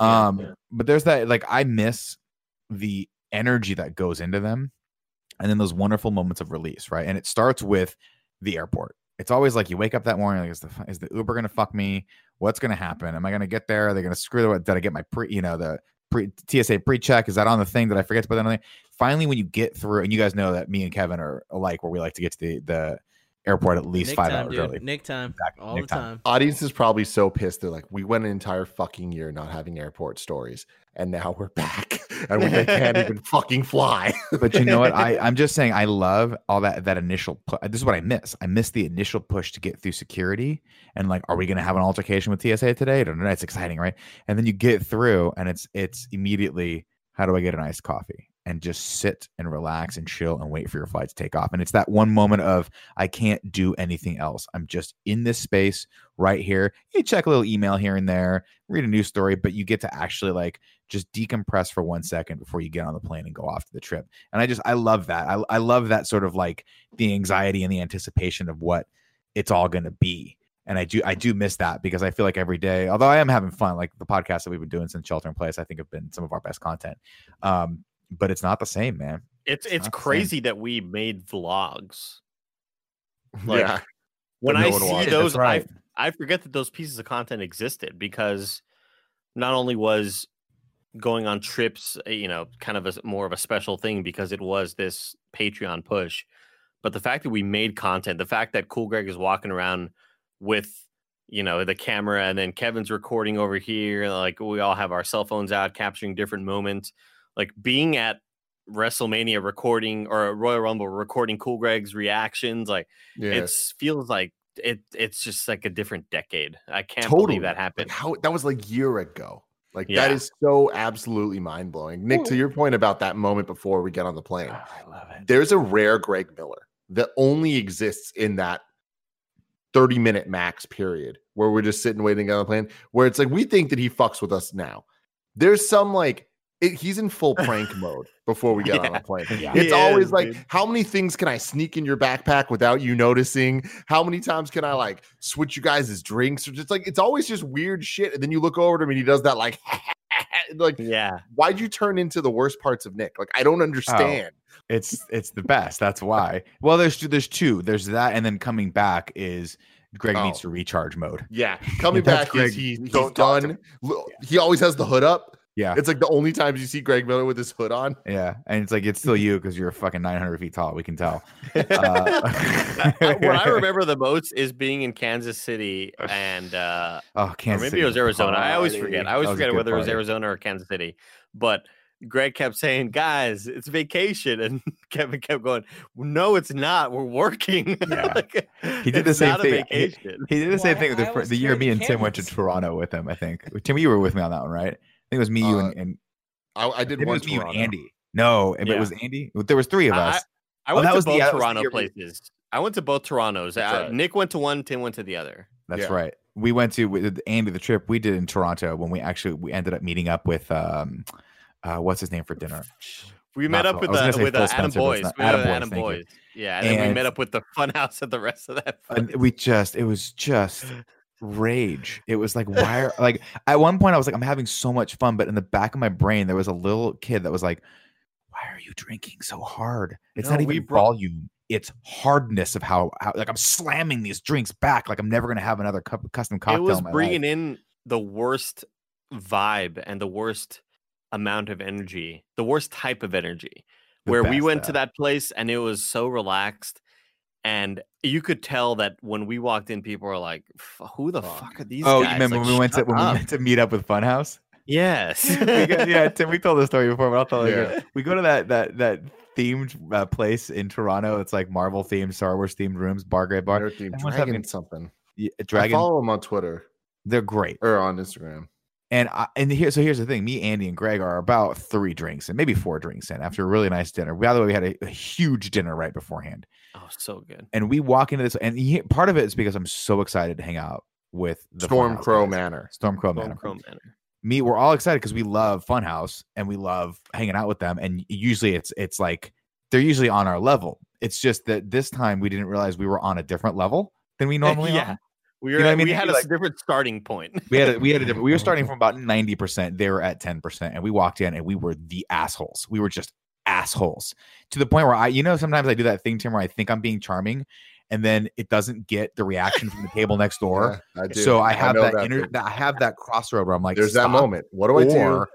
Um, yeah. but there's that like I miss the energy that goes into them, and then those wonderful moments of release, right? And it starts with the airport. It's always like you wake up that morning, like is the is the Uber gonna fuck me? What's gonna happen? Am I gonna get there? Are they gonna screw the? Did I get my pre? You know the pre TSA pre check? Is that on the thing? that I forget to put that on there? Finally, when you get through, and you guys know that me and Kevin are alike, where we like to get to the the airport at least Nick five time, hours dude. early. Nick time. Exactly, All Nick the time. time. audience is probably so pissed. They're like, we went an entire fucking year not having airport stories, and now we're back, and we can't even fucking fly. but you know what? I I'm just saying I love all that that initial. Pu- this is what I miss. I miss the initial push to get through security and like, are we going to have an altercation with TSA today? I don't know. It's exciting, right? And then you get through, and it's it's immediately how do I get an iced coffee and just sit and relax and chill and wait for your flight to take off. And it's that one moment of I can't do anything else. I'm just in this space right here. You check a little email here and there, read a news story, but you get to actually like just decompress for one second before you get on the plane and go off to the trip. And I just I love that. I I love that sort of like the anxiety and the anticipation of what it's all going to be. And I do I do miss that because I feel like every day, although I am having fun, like the podcasts that we've been doing since Shelter in Place, I think have been some of our best content. Um, but it's not the same, man. It's It's it's not the same. crazy that we made vlogs. Like, yeah, When no I see those, right. I I forget that those pieces of content existed because not only was going on trips, uh, you know, kind of a, more of a special thing because it was this Patreon push, but the fact that we made content, the fact that Cool Greg is walking around with you know the camera and then Kevin's recording over here, like we all have our cell phones out capturing different moments, like being at WrestleMania recording or Royal Rumble recording Cool Greg's reactions. Like Yeah. it feels like it. It's just like a different decade. I can't totally believe that Like, happened. how that was like year ago. Like Yeah. that is so absolutely mind blowing. Nick, to your point about that moment before we get on the plane, ah, I love it. there's a rare Greg Miller that only exists in that 30 minute max period where we're just sitting waiting on the plane, where it's like we think that he fucks with us now. There's some like it, he's in full prank mode before we get on Yeah. the plane. Yeah. It's always like, dude. how many things can I sneak in your backpack without you noticing? How many times can I like switch you guys' drinks? Or just like it's always just weird shit. And then you look over to him and he does that like like Yeah, why'd you turn into the worst parts of Nick? Like I don't oh, understand. It's it's the best. That's why. Well, there's two- there's two. There's that, and then coming back is Greg needs Oh. to recharge mode. Yeah, coming back Greg. is he, he's done. He always has the hood up. Yeah, It's like the only times you see Greg Miller with his hood on. yeah, and it's like it's still you because you're fucking 900 feet tall. We can tell. Uh, I- what I remember the most is being in Kansas City and uh, oh, or Kansas maybe City it was a Arizona. I always forget. I always forget good whether it was. Arizona or Kansas City. But Greg kept saying, "Guys, it's vacation," and Kevin kept going, "No, it's not. We're working." Yeah. Like, He did the same thing. He- He did the Well, same thing with the, I fir- was the year me of and Tim went to. Toronto with him. I think Tim, you were with me on that one, right? I think it was me, you, Uh, and, and I, I did maybe it one was me, you, and Andy. No, if it was Andy. There was three of us. I Oh, went that to was both the Toronto year places. I went to both Torontos. Uh, right. Nick went to one, Tim went to the other. That's Yeah. right. We went to with Andy the trip we did in Toronto when we actually we ended up meeting up with um uh what's his name for dinner. We Not met Phil- up with was gonna uh, with Phil uh, Adam Spencer, but it's Boyes. We Adam Boyes, Adam. Boyes. Yeah, and, then we met up with the Funhaus at the rest of that. And we just it was just rage. It was like why are like at one point I was like I'm having so much fun, but in the back of my brain there was a little kid that was like, why are you drinking so hard? It's not even volume. It's hardness of how, how like I'm slamming these drinks back like I'm never gonna have another cup of custom cocktail. it was in bringing life. in the worst vibe and the worst amount of energy, the worst type of energy. The where we went to that place and it was so relaxed, and you could tell that when we walked in, people were like, "Who the Fuck. fuck are these Oh, guys?" you remember Like, when we went to shut when we went to meet up with Funhaus? Yes. we go, yeah, Tim, we told the story before, but I'll tell it Yeah. again. We go to that that that themed uh, place in Toronto. It's like Marvel themed, Star Wars themed rooms, bar, great bar. Their team, Everyone's Dragon having- something. Yeah, I Dragon, follow them on Twitter they're great. or on Instagram. And I, and here, so here's the thing: me, Andy, and Greg are about three drinks and maybe four drinks in after a really nice dinner. By the way, we had a, a huge dinner right beforehand, oh, so good. and we walk into this, and he, part of it is because I'm so excited to hang out with the Storm Crow guys. Manor. Storm Crow Storm Manor. Crow Manor. me we're all excited because we love Funhaus and we love hanging out with them and usually it's it's like they're usually on our level it's just that this time we didn't realize we were on a different level than we normally yeah. are We know were. what I mean? We had be a like- different starting point. we had a, we had a different we were starting from about 90% they were at 10% and we walked in and we were the assholes we were just assholes to the point where i you know sometimes i do that thing tim where i think i'm being charming and then it doesn't get the reaction from the table next door Yeah, I do. so i have know that, that inner i have that crossroad where i'm like There's that moment. What do I do? Double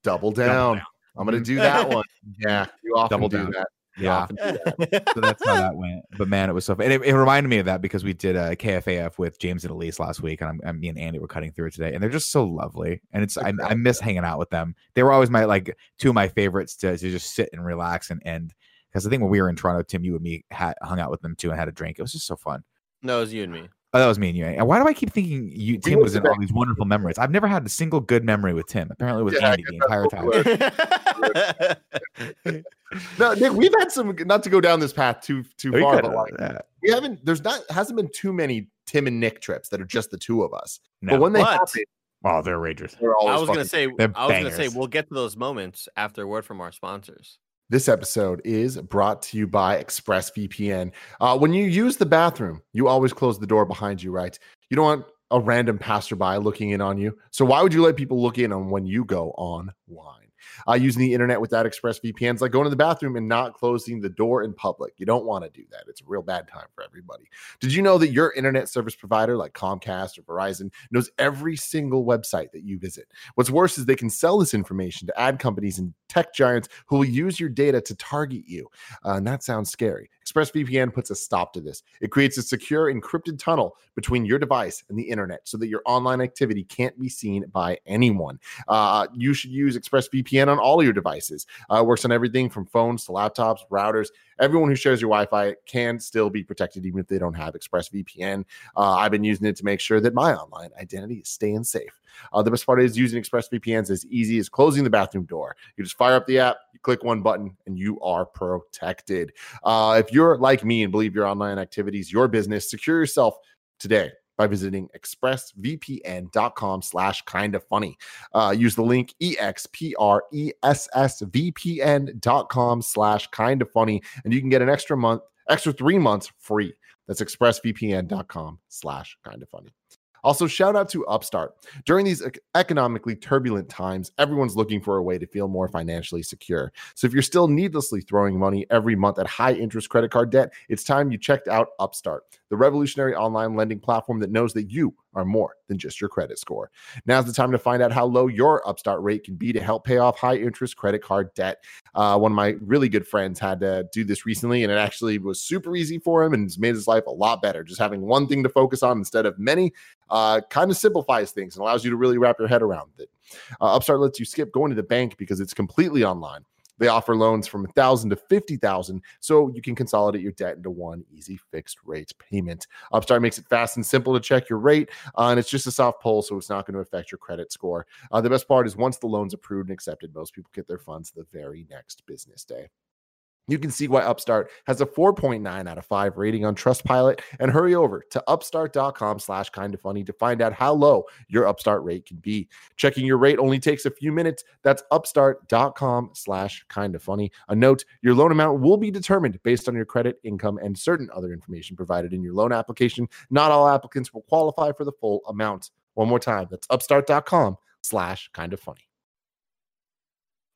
double down. down." I'm gonna Mhm. do that one. Yeah, you often Double do down. that. Yeah that. so that's how that went. But man, it was so fun. And it, it reminded me of that because we did a KFAF with James and Elyse last week, and I'm, and me and Andy were cutting through it today, and they're just so lovely. And it's I, I miss hanging out with them. They were always my like two of my favorites to, to just sit and relax and and because I think when we were in Toronto, Tim, you and me had, hung out with them too and had a drink. It was just so fun. no, it was you and me. Oh, that was me and you. Eh? And why do I keep thinking you Tim went was in all these wonderful memories? I've never had a single good memory with Tim. Apparently, it was Yeah, Andy the entire time. No, Nick, we've had some not to go down this path too too We far, but like we haven't there's not hasn't been too many Tim and Nick trips that are just the two of us. no. But when they What? happen, oh, they're ragers. they're I was gonna say. I was gonna say we'll get to those moments after a word from our sponsors. This episode is brought to you by ExpressVPN. Uh, when you use the bathroom, you always close the door behind you, right? You don't want a random passerby looking in on you. So why would you let people look in on when you go online? Uh, using the internet without ExpressVPN is like going to the bathroom and not closing the door in public. You don't want to do that. It's a real bad time for everybody. Did you know that your internet service provider, like Comcast or Verizon, knows every single website that you visit? What's worse is they can sell this information to ad companies and tech giants who will use your data to target you. Uh, and that sounds scary. ExpressVPN puts a stop to this. It creates a secure encrypted tunnel between your device and the internet so that your online activity can't be seen by anyone. Uh, you should use ExpressVPN on all your devices. Uh, works on everything from phones to laptops, routers. Everyone who shares your Wi-Fi can still be protected even if they don't have ExpressVPN. Uh, I've been using it to make sure that my online identity is staying safe. Uh, the best part is using ExpressVPN is as easy as closing the bathroom door. You just fire up the app, you click one button, and you are protected. Uh, if you're like me and believe your online activities, your business, secure yourself today by visiting expressvpn.com slash kind of funny. Uh, use the link expressvpn.com slash kind of funny, and you can get an extra month, extra three months free. That's expressvpn.com slash kind of funny. Also, shout out to Upstart. During these economically turbulent times, everyone's looking for a way to feel more financially secure. So, if you're still needlessly throwing money every month at high interest credit card debt, it's time you checked out Upstart, the revolutionary online lending platform that knows that you are more than just your credit score. Now's the time to find out how low your Upstart rate can be to help pay off high interest credit card debt. Uh, one of my really good friends had to do this recently, and it actually was super easy for him and it's made his life a lot better. Just having one thing to focus on instead of many uh, kind of simplifies things and allows you to really wrap your head around it. Uh, Upstart lets you skip going to the bank because it's completely online. They offer loans from 1000 to 50,000 so you can consolidate your debt into one easy fixed rate payment. Upstart makes it fast and simple to check your rate, uh, and it's just a soft pull, so it's not going to affect your credit score. Uh, the best part is once the loan's approved and accepted, most people get their funds the very next business day. You can see why Upstart has a 4.9 out of 5 rating on Trustpilot and hurry over to upstart.com slash kind of funny to find out how low your Upstart rate can be. Checking your rate only takes a few minutes. That's upstart.com slash kind of funny. A note, your loan amount will be determined based on your credit, income, and certain other information provided in your loan application. Not all applicants will qualify for the full amount. One more time, that's upstart.com slash kind of funny.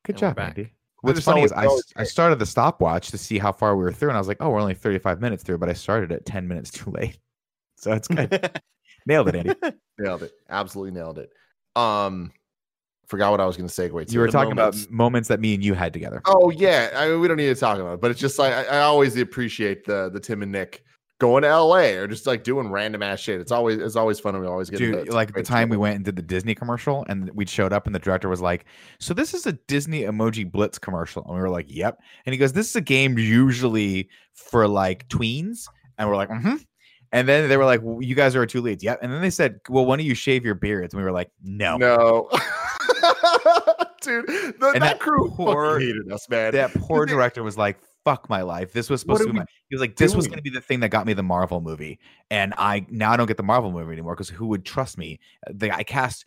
Good And job. Andy. What's funny is always I, go s- I started the stopwatch to see how far we were through, and I was like, oh, we're only 35 minutes through, but I started at 10 minutes too late. So it's good. Nailed it, Andy. Nailed it. Absolutely nailed it. Um, forgot what I was going to segue to. You were The talking moments. about moments that me and you had together. Oh yeah, I mean we don't need to talk about it, but it's just like I, I always appreciate the the Tim and Nick going to L.A. or just like doing random ass shit. It's always it's always fun. and We always get Dude, like the time we went and did the Disney commercial, and we showed up, and the director was like, "So this is a Disney emoji blitz commercial," and we were like, "Yep." And he goes, "This is a game usually for like tweens," and we're like, "Hmm." And then they were like, well, "You guys are two leads." Yep. And then they said, "Well, when do you shave your beards?" And we were like, "No." No, dude, the, that, that crew poor- hated us, man. That poor director was like, "Fuck my life. This was supposed to be my." He was like, "This was going to be the thing that got me the Marvel movie, and I now I don't get the Marvel movie anymore because who would trust me? The, I cast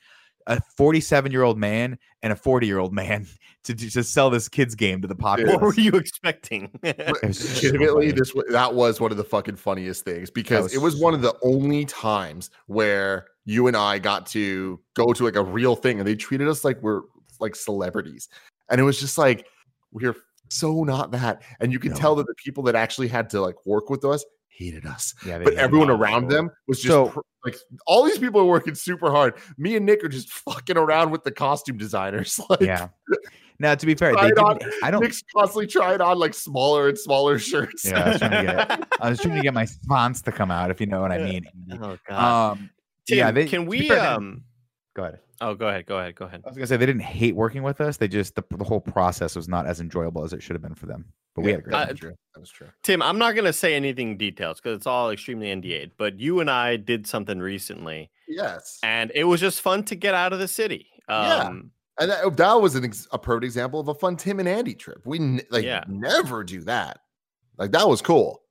a 47 year old man and a 40 year old man to to sell this kids game to the populace. what were you expecting? It was so this that was one of the fucking funniest things because was it was so one of the only times where you and I got to go to like a real thing and they treated us like we're like celebrities and it was just like we're so not that and you could No. tell that the people that actually had to like work with us hated us Yeah, but everyone around them was just So- pr- like all these people are working super hard me and Nick are just fucking around with the costume designers like Yeah. Now, to be fair, they it on. didn't, I don't. Nick's constantly trying on like smaller and smaller shirts Yeah, I was trying to get. I was trying to get my fonts to come out, if you know what I mean. oh god. Um, Tim, yeah, they- can we fair, they- um go ahead. oh go ahead, go ahead, go ahead. I was gonna say they didn't hate working with us. They just the, the whole process was not as enjoyable as it should have been for them. But we had a great. Uh, time. true. That's true. Tim, I'm not gonna say anything details because it's all extremely NDA'd, but you and I did something recently Yes. and it was just fun to get out of the city. Yeah. Um And that, that was an ex- a perfect example of a fun Tim and Andy trip. We n- like Yeah. never do that. Like that was cool.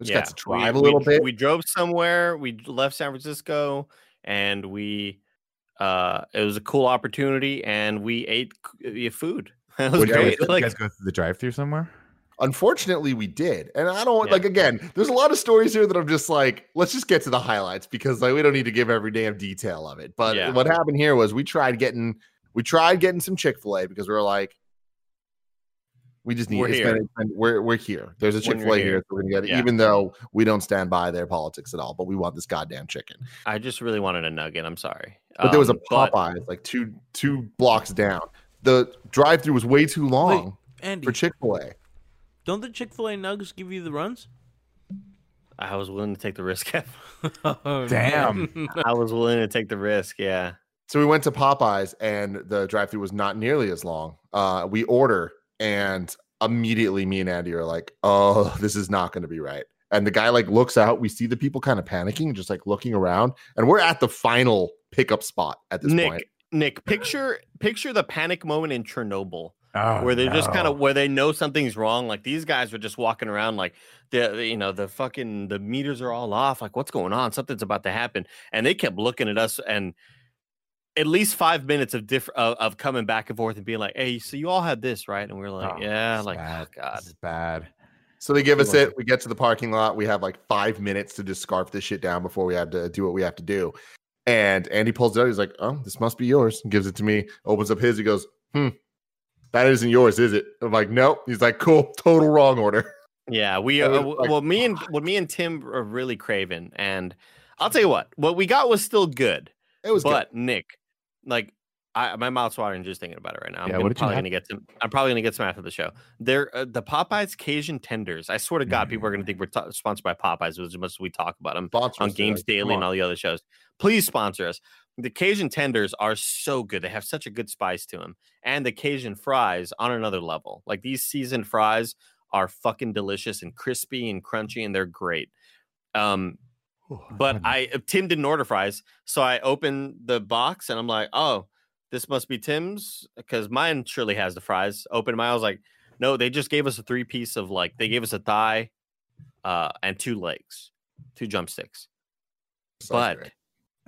We just yeah, got to we- drive a we- little bit. We drove somewhere, we left San Francisco and we uh it was a cool opportunity and we ate c- uh, food. It was Would you, great. guys, Like you guys go through the drive-through somewhere? Unfortunately, we did. And I don't Yeah. like again, there's a lot of stories here that I'm just like, let's just get to the highlights because like we don't need to give every damn detail of it. But Yeah. what happened here was we tried getting we tried getting some Chick-fil-A because we were like, we just need We're it's here. been- and we're we're here. There's a Chick-fil-A here, here. so we're gonna get it, Yeah. even though we don't stand by their politics at all, but we want this goddamn chicken. I just really wanted a nugget. I'm sorry. But there was a Um, but- Popeyes like two two blocks down. The drive-through was way too long Andy, for Chick-fil-A. Don't the Chick Fil A nugs give you the runs? I was willing to take the risk. Oh, Damn. I was willing to take the risk. Yeah. So we went to Popeyes and the drive-through was not nearly as long. Uh, we order and immediately me and Andy are like, "Oh, this is not going to be right." And the guy like looks out. We see the people kind of panicking, just like looking around, and we're at the final pickup spot at this Nick, point. Nick, picture picture the panic moment in Chernobyl Oh, where they're just kind of where they know something's wrong. Like these guys were just walking around like the the- you know the fucking the meters are all off. Like what's going on? Something's about to happen. And they kept looking at us and at least five minutes of different of, of coming back and forth and being like, "Hey, so you all had this, right?" And we are like, Oh, "Yeah." Like, is oh. God. it's bad. So they give us it. We get to the parking lot. We have like five minutes to just scarf this shit down before we have to do what we have to do. And Andy pulls it out. He's like, "Oh, this must be yours." And gives it to me. Opens up his. He goes, "Hmm, that isn't yours, is it?" I'm like, "Nope." He's like, "Cool, total wrong order." Yeah, we That uh, like- well, me and what me and Tim are really craving, and I'll tell you what, what we got was still good. It was but Nick, like, I my mouth's watering just thinking about it right now. I'm Yeah, gonna, what did you probably gonna get some. I'm probably gonna get some after the show. They're uh, the Popeyes Cajun tenders. I swear to God, people are gonna think we're ta- sponsored by Popeyes as much as we talk about them good. Sponsor on Games like, come Daily and all the other shows. Please sponsor us. The Cajun tenders are so good. They have such a good spice to them. And the Cajun fries on another level. Like these seasoned fries are fucking delicious and crispy and crunchy and they're great. Um but I uh, Tim didn't order fries, so I opened the box and I'm like, "Oh, this must be Tim's because mine surely has the fries." Open mine, I was like, "No, they just gave us a three piece of like they gave us a thigh, uh, and two legs, two jump sticks, but great.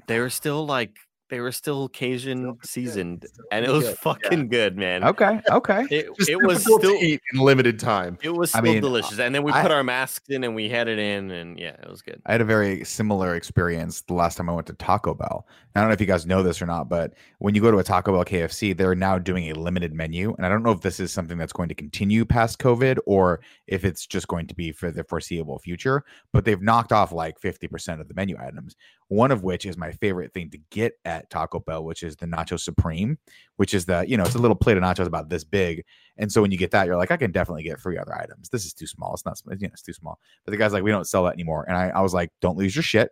they were still like they were still Cajun Still seasoned, Still and it good. was Yeah. fucking good, man. Okay. Okay. It, it was difficult to still eat in limited time. it was I still mean, uh, delicious, and then we I- put our masks in and we had it in, and yeah, it was good. I had a very similar experience the last time I went to Taco Bell. I don't know if you guys know this or not, but when you go to a Taco Bell KFC, they're now doing a limited menu. And I don't know if this is something that's going to continue past COVID or if it's just going to be for the foreseeable future, but they've knocked off like 50% of the menu items. One of which is my favorite thing to get at Taco Bell, which is the Nacho Supreme, which is the, you know, it's a little plate of nachos about this big. And so when you get that, you're like, I can definitely get three other items. This is too small. It's not, you know, it's too small. But the guy's like, we don't sell that anymore. And I, I was like, don't lose your shit.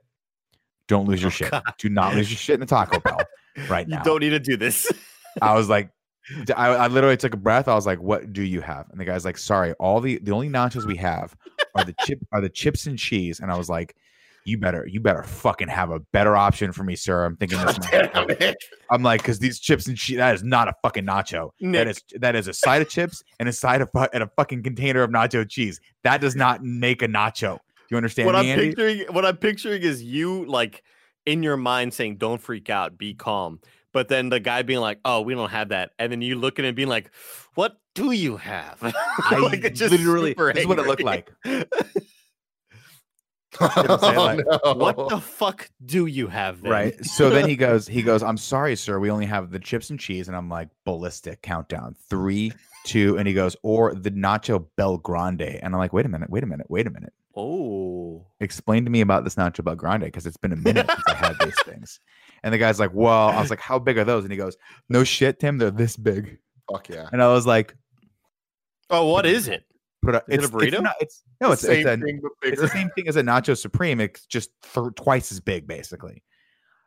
Don't lose oh, your Oh, shit. God. Do not lose your shit in a Taco Bell right You now. don't need to do this. I was like, I, I, literally took a breath. I was like, what do you have? And the guy's like, sorry, all the the only nachos we have are the chip are the chips and cheese. And I was like, you better you better fucking have a better option for me, sir. I'm thinking this. Damn. I'm like, because these chips and cheese that is not a fucking nacho. That Nick. is that is a side of chips and a side of and a fucking container of nacho cheese. That does not make a nacho. You understand what me, I'm Andy? picturing, what I'm picturing is you like in your mind saying, "Don't freak out, be calm." But then the guy being like, "Oh, we don't have that," and then you looking and being like, "What do you have?" Like, just literally- this is what it looked angry. Oh, no. what the fuck do you have? Then? Right. So then he goes, he goes, I'm sorry, sir. We only have the chips and cheese. And I'm like, ballistic countdown. Three, two, and he goes, or the nacho BellGrande. And I'm like, wait a minute, wait a minute, wait a minute. Oh, Explain to me about this nacho BellGrande because it's been a minute since I had these things. And the guy's like, Well, I was like, How big are those? And he goes, No shit, Tim, they're this big. Fuck yeah. And I was like, oh, what is it? Is it a it's, burrito? It's not, it's no, it's, Same it's a thing, it's the same thing as a nacho supreme. It's just th- twice as big basically.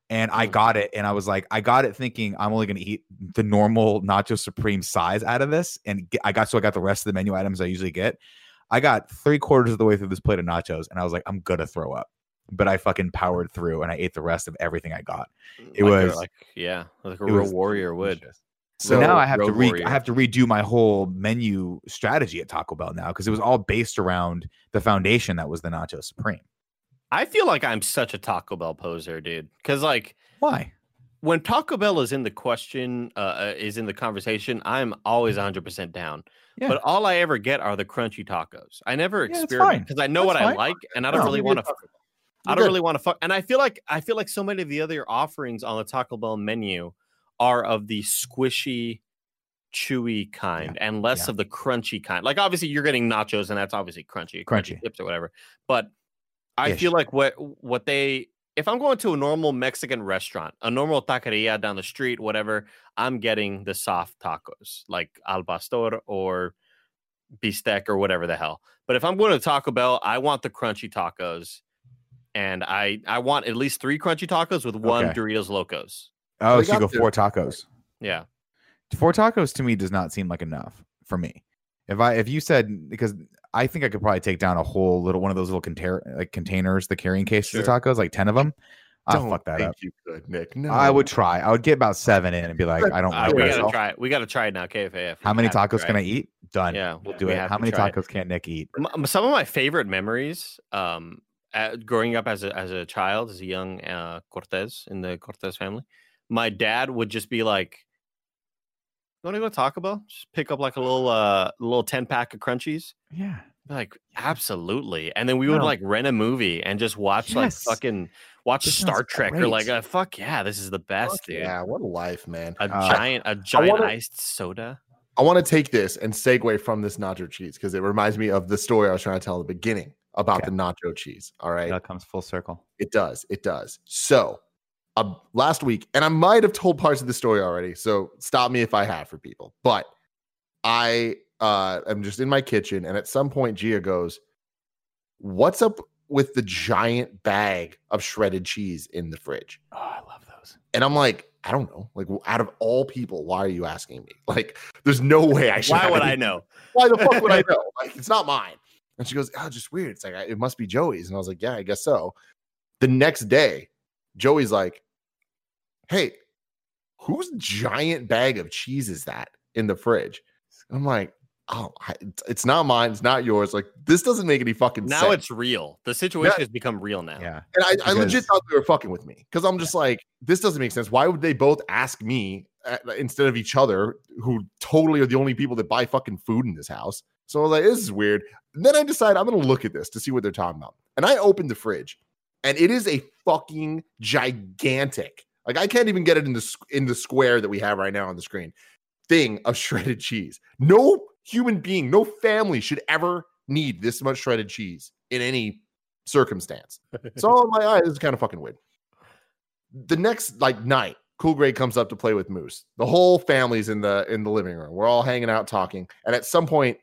And i Mm. got it and i was like i got it thinking i'm only going to eat the normal nacho supreme size out of this and get, i got so i got the rest of the menu items i usually get. I got three quarters of the way through this plate of nachos and i was like i'm gonna throw up. But i fucking powered through and i ate the rest of everything i got. It Like a- was- like yeah, like a real warrior would. Delicious. so Real- now i have to re- warrior. i have to redo my whole menu strategy at taco bell now because it was all based around the foundation that was the nacho supreme I feel like I'm such a Taco Bell poser, dude. Because like why when Taco Bell is in the question, uh, uh, is in the conversation, I'm always 100 percent down. Yeah. But all I ever get are the crunchy tacos. I never Yeah, experiment fine. because I know That's what fine. I like, and I don't No, really want to. good. I don't good. really want to fuck. And I feel like I feel like so many of the other offerings on the Taco Bell menu are of the squishy, chewy kind, and less yeah. of the crunchy kind. Like obviously you're getting nachos, and that's obviously crunchy, crunchy, Crunchy. chips or whatever. But I Ish. feel like what what they if I'm going to a normal Mexican restaurant, a normal taqueria down the street, whatever, I'm getting the soft tacos like al pastor or bistec or whatever the hell. But if I'm going to Taco Bell, I want the crunchy tacos, and I I want at least three crunchy tacos with one Okay. Doritos Locos. Oh, They so you got go four tacos. Yeah, Four tacos to me does not seem like enough for me. If I if you said because I think I could probably take down a whole little one of those little container like containers, the carrying cases Sure. of tacos, like ten of them. I'll Don't fuck that think up. You could, Nick. No, I would try. I would get about seven in and be like, I don't Uh, like we gotta try it. We gotta try it now. KFAF. How many tacos can I eat? Done. Yeah, we'll we do it. How many try it. tacos can Nick eat? M- m- some of my favorite memories um at, growing up as a as a child as a young uh cortez in the cortez family my dad would just be like you want to go to taco bell just pick up like a little uh little 10 pack of crunchies Yeah. Like absolutely and then we would No. like rent a movie and just watch like fucking watch This star sounds trek or like uh, fuck yeah this is the best Fuck dude Yeah, what a life, man. a Uh, giant a giant wanna- iced soda I want to take this and segue from this nacho cheese because it reminds me of the story I was trying to tell at the beginning about Okay. the nacho cheese. All right. That comes full circle. It does. It does. So, uh, last week, and I might have told parts of the story already. So, stop me if I have for people. But I uh, am just in my kitchen, and at some point, Gia goes, "What's up with the giant bag of shredded cheese in the fridge?" Oh, I love those. And I'm like, I don't know. Like, out of all people, why are you asking me? Like, there's no way I should. why would i know why the fuck would I know? Like, it's not mine. And she goes, oh, just weird. It's like, I- it must be Joey's. And I was like, yeah, I guess so. The next day, Joey's like, hey, whose giant bag of cheese is that in the fridge? I'm like, oh, it's- it's not mine. It's not yours. Like, this doesn't make any fucking now sense. Now it's real the situation has become real now Yeah. And I, I legit thought they were fucking with me because I'm just like, this doesn't make sense. Why would they both ask me uh, instead of each other, who totally are the only people that buy fucking food in this house? So I was like, this is weird. And then I decide I'm going to look at this to see what they're talking about. And I opened the fridge, and it is a fucking gigantic. Like I can't even get it in the in the square that we have right now on the screen. Thing of shredded cheese. No human being, no family should ever need this much shredded cheese in any circumstance. So like, all right, this is kind of fucking weird. The next like night, Cool Greg comes up to play with Moose. The whole family's in the in the living room. We're all hanging out talking. And at some point,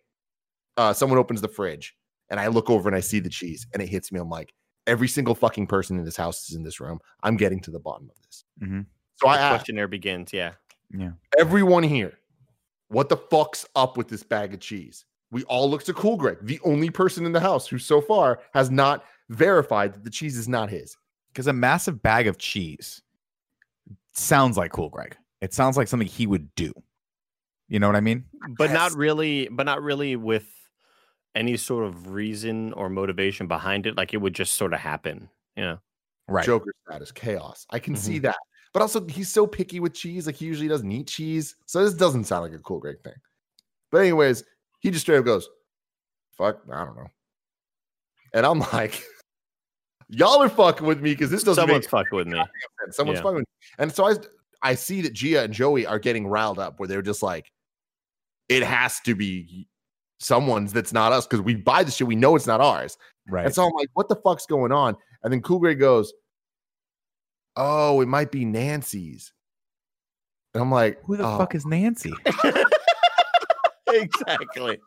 uh, someone opens the fridge and I look over and I see the cheese and it hits me. I'm like, every single fucking person in this house is in this room. I'm getting to the bottom of this. Mm-hmm. So I the asked questionnaire begins yeah Yeah. everyone here, what the fuck's up with this bag of cheese? We all look to Cool Greg, the only person in the house who so far has not verified that the cheese is not his. Because a massive bag of cheese sounds like cool, Greg. It sounds like something he would do. You know what I mean? but not really but not really with any sort of reason or motivation behind it like it would just sort of happen you know Right. Joker status, chaos. I can mm-hmm. see that. But also, he's so picky with cheese. Like, he usually doesn't eat cheese. So, this doesn't sound like a cool great thing. But, anyways, he just straight up goes, fuck, I don't know. And I'm like, y'all are fucking with me because this doesn't someone's make fucking with me sense. Someone's Yeah. fucking with me. And so I, I see that Gia and Joey are getting riled up where they're just like, it has to be someone's that's not us because we buy the shit. We know it's not ours. Right. And so I'm like, what the fuck's going on? And then Cool Greg goes, Oh, it might be Nancy's. And I'm like, Who the "Oh." fuck is Nancy? exactly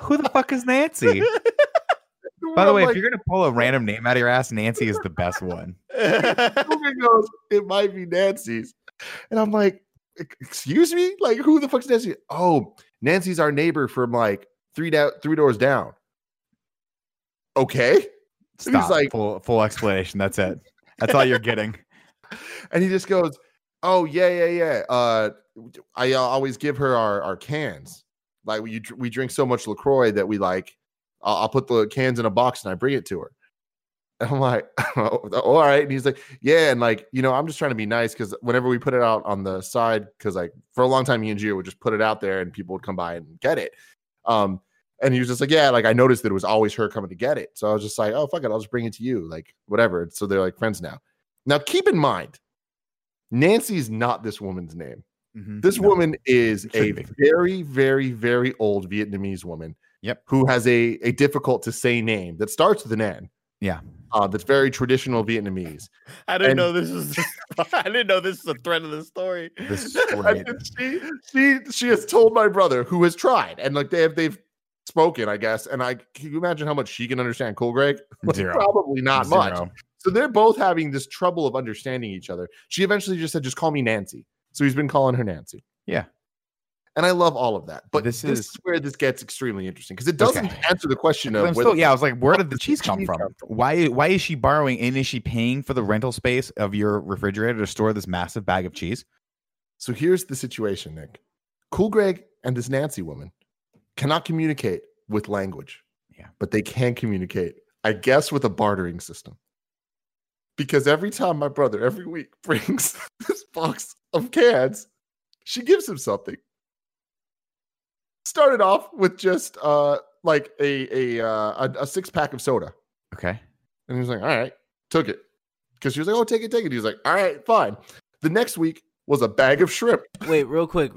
Who the fuck is Nancy? By the I'm way, like, if you're gonna pull a random name out of your ass, Nancy is the best one. Cool Greg goes, It might be Nancy's. And I'm like, Excuse me? Like, who the fuck's Nancy? Oh, Nancy's our neighbor from like three down, three doors down. Okay. Stop. like- full full explanation. That's it. That's all you're getting. And he just goes, "Oh yeah, yeah, yeah. Uh, I uh, always give her our our cans. Like we we drink so much Lacroix that we like. I'll, I'll put the cans in a box and I bring it to her." And I'm like, "Oh, "All right." And he's like, "Yeah." And like, you know, I'm just trying to be nice because whenever we put it out on the side, because like for a long time, me and Gio would just put it out there and people would come by and get it. Um, and he was just like, "Yeah." Like I noticed that it was always her coming to get it, so I was just like, "Oh fuck it, I'll just bring it to you." Like whatever. So they're like friends now. Now keep in mind, Nancy is not this woman's name. Mhm. This No. woman is a very, very, very old Vietnamese woman. Yep. Who has a, a difficult to say name that starts with an N. Yeah. Uh, that's very traditional Vietnamese. i didn't And- know this was i didn't know this is the thread of the story This And right. she she she has told my brother who has tried and like they have they've spoken, I guess. And I can you imagine how much she can understand Cool Greg? Like, Zero. Probably not much. So they're both having this trouble of understanding each other. She eventually just said, just call me Nancy. So he's been calling her Nancy. Yeah. And I love all of that. But This this, is- is where this gets extremely interesting because it doesn't Okay. answer the question of still, yeah, I was like, where did the cheese come cheese from? come from? Why why is she borrowing and is she paying for the rental space of your refrigerator to store this massive bag of cheese? So here's the situation, Nick. Cool Greg and this Nancy woman cannot communicate with language. Yeah. But they can communicate, I guess, with a bartering system. Because every time my brother every week brings this box of cans, she gives him something. Started off with just uh like a a uh, a, a six pack of soda. Okay. And he was like, all right, took it. Because she was like, oh, take it, take it. He was like, all right, fine. The next week was a bag of shrimp. Wait, real quick,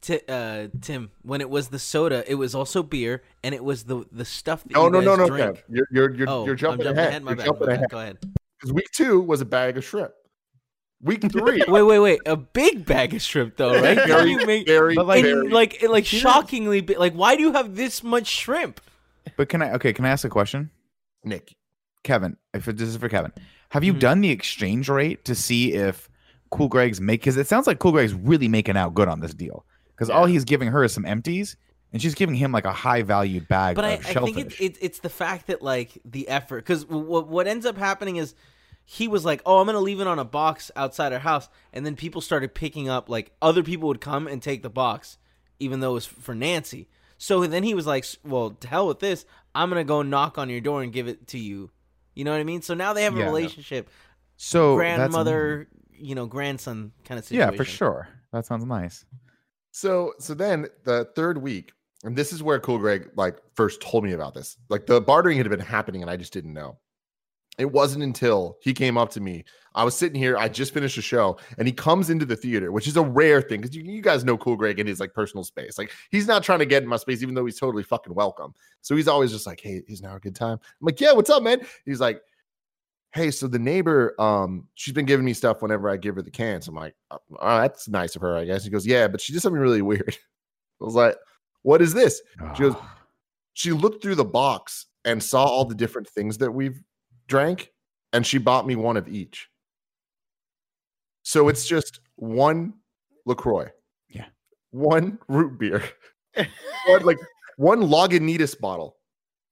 Ti uh, Tim. When it was the soda, it was also beer, and it was the the stuff that No, you no, no, guys no, drink. You're you're you're, oh, you're jumping, I'm ahead. My You're bad, jumping my ahead. Go ahead. Because week two was a bag of shrimp. Week three, Wait, wait, wait. A big bag of shrimp, though, right? Very, you make very, But, like- very. like like shockingly big? Like, why do you have this much shrimp? But can I okay, can I ask a question? Nick. Kevin, if it- this is for Kevin, have you Mhm. done the exchange rate to see if Cool Greg's make? Because it sounds like Cool Greg's really making out good on this deal. Because all he's giving her is some empties, and she's giving him like a high valued bag But I, of I shellfish. think it, it, it's the fact that like the effort, because what what ends up happening is he was like, "Oh, I'm gonna leave it on a box outside our house," and then people started picking up. Like other people would come and take the box, even though it was for Nancy. So then he was like, "Well, to hell with this. I'm gonna go knock on your door and give it to you." You know what I mean? So now they have a Yeah. relationship, so grandmother, you know, grandson kind of situation. yeah, for sure. That sounds nice. So so then the third week, and this is where Cool Greg like first told me about this. Like the bartering had been happening, and I just didn't know. It wasn't until he came up to me. I was sitting here, I just finished a show, and he comes into the theater, which is a rare thing because you, you guys know Cool Greg in his like personal space. Like he's not trying to get in my space, even though he's totally fucking welcome. So he's always just like, Hey, is now a good time? I'm like, Yeah, what's up, man? He's like, Hey, so the neighbor, um, she's been giving me stuff whenever I give her the cans. I'm like, oh, that's nice of her, I guess. He goes, Yeah, but she did something really weird. I was like, What is this? She goes, she looked through the box and saw all the different things that we've drank and she bought me one of each. So it's just one lacroix. Yeah. one root beer. One, like one lagunitas bottle.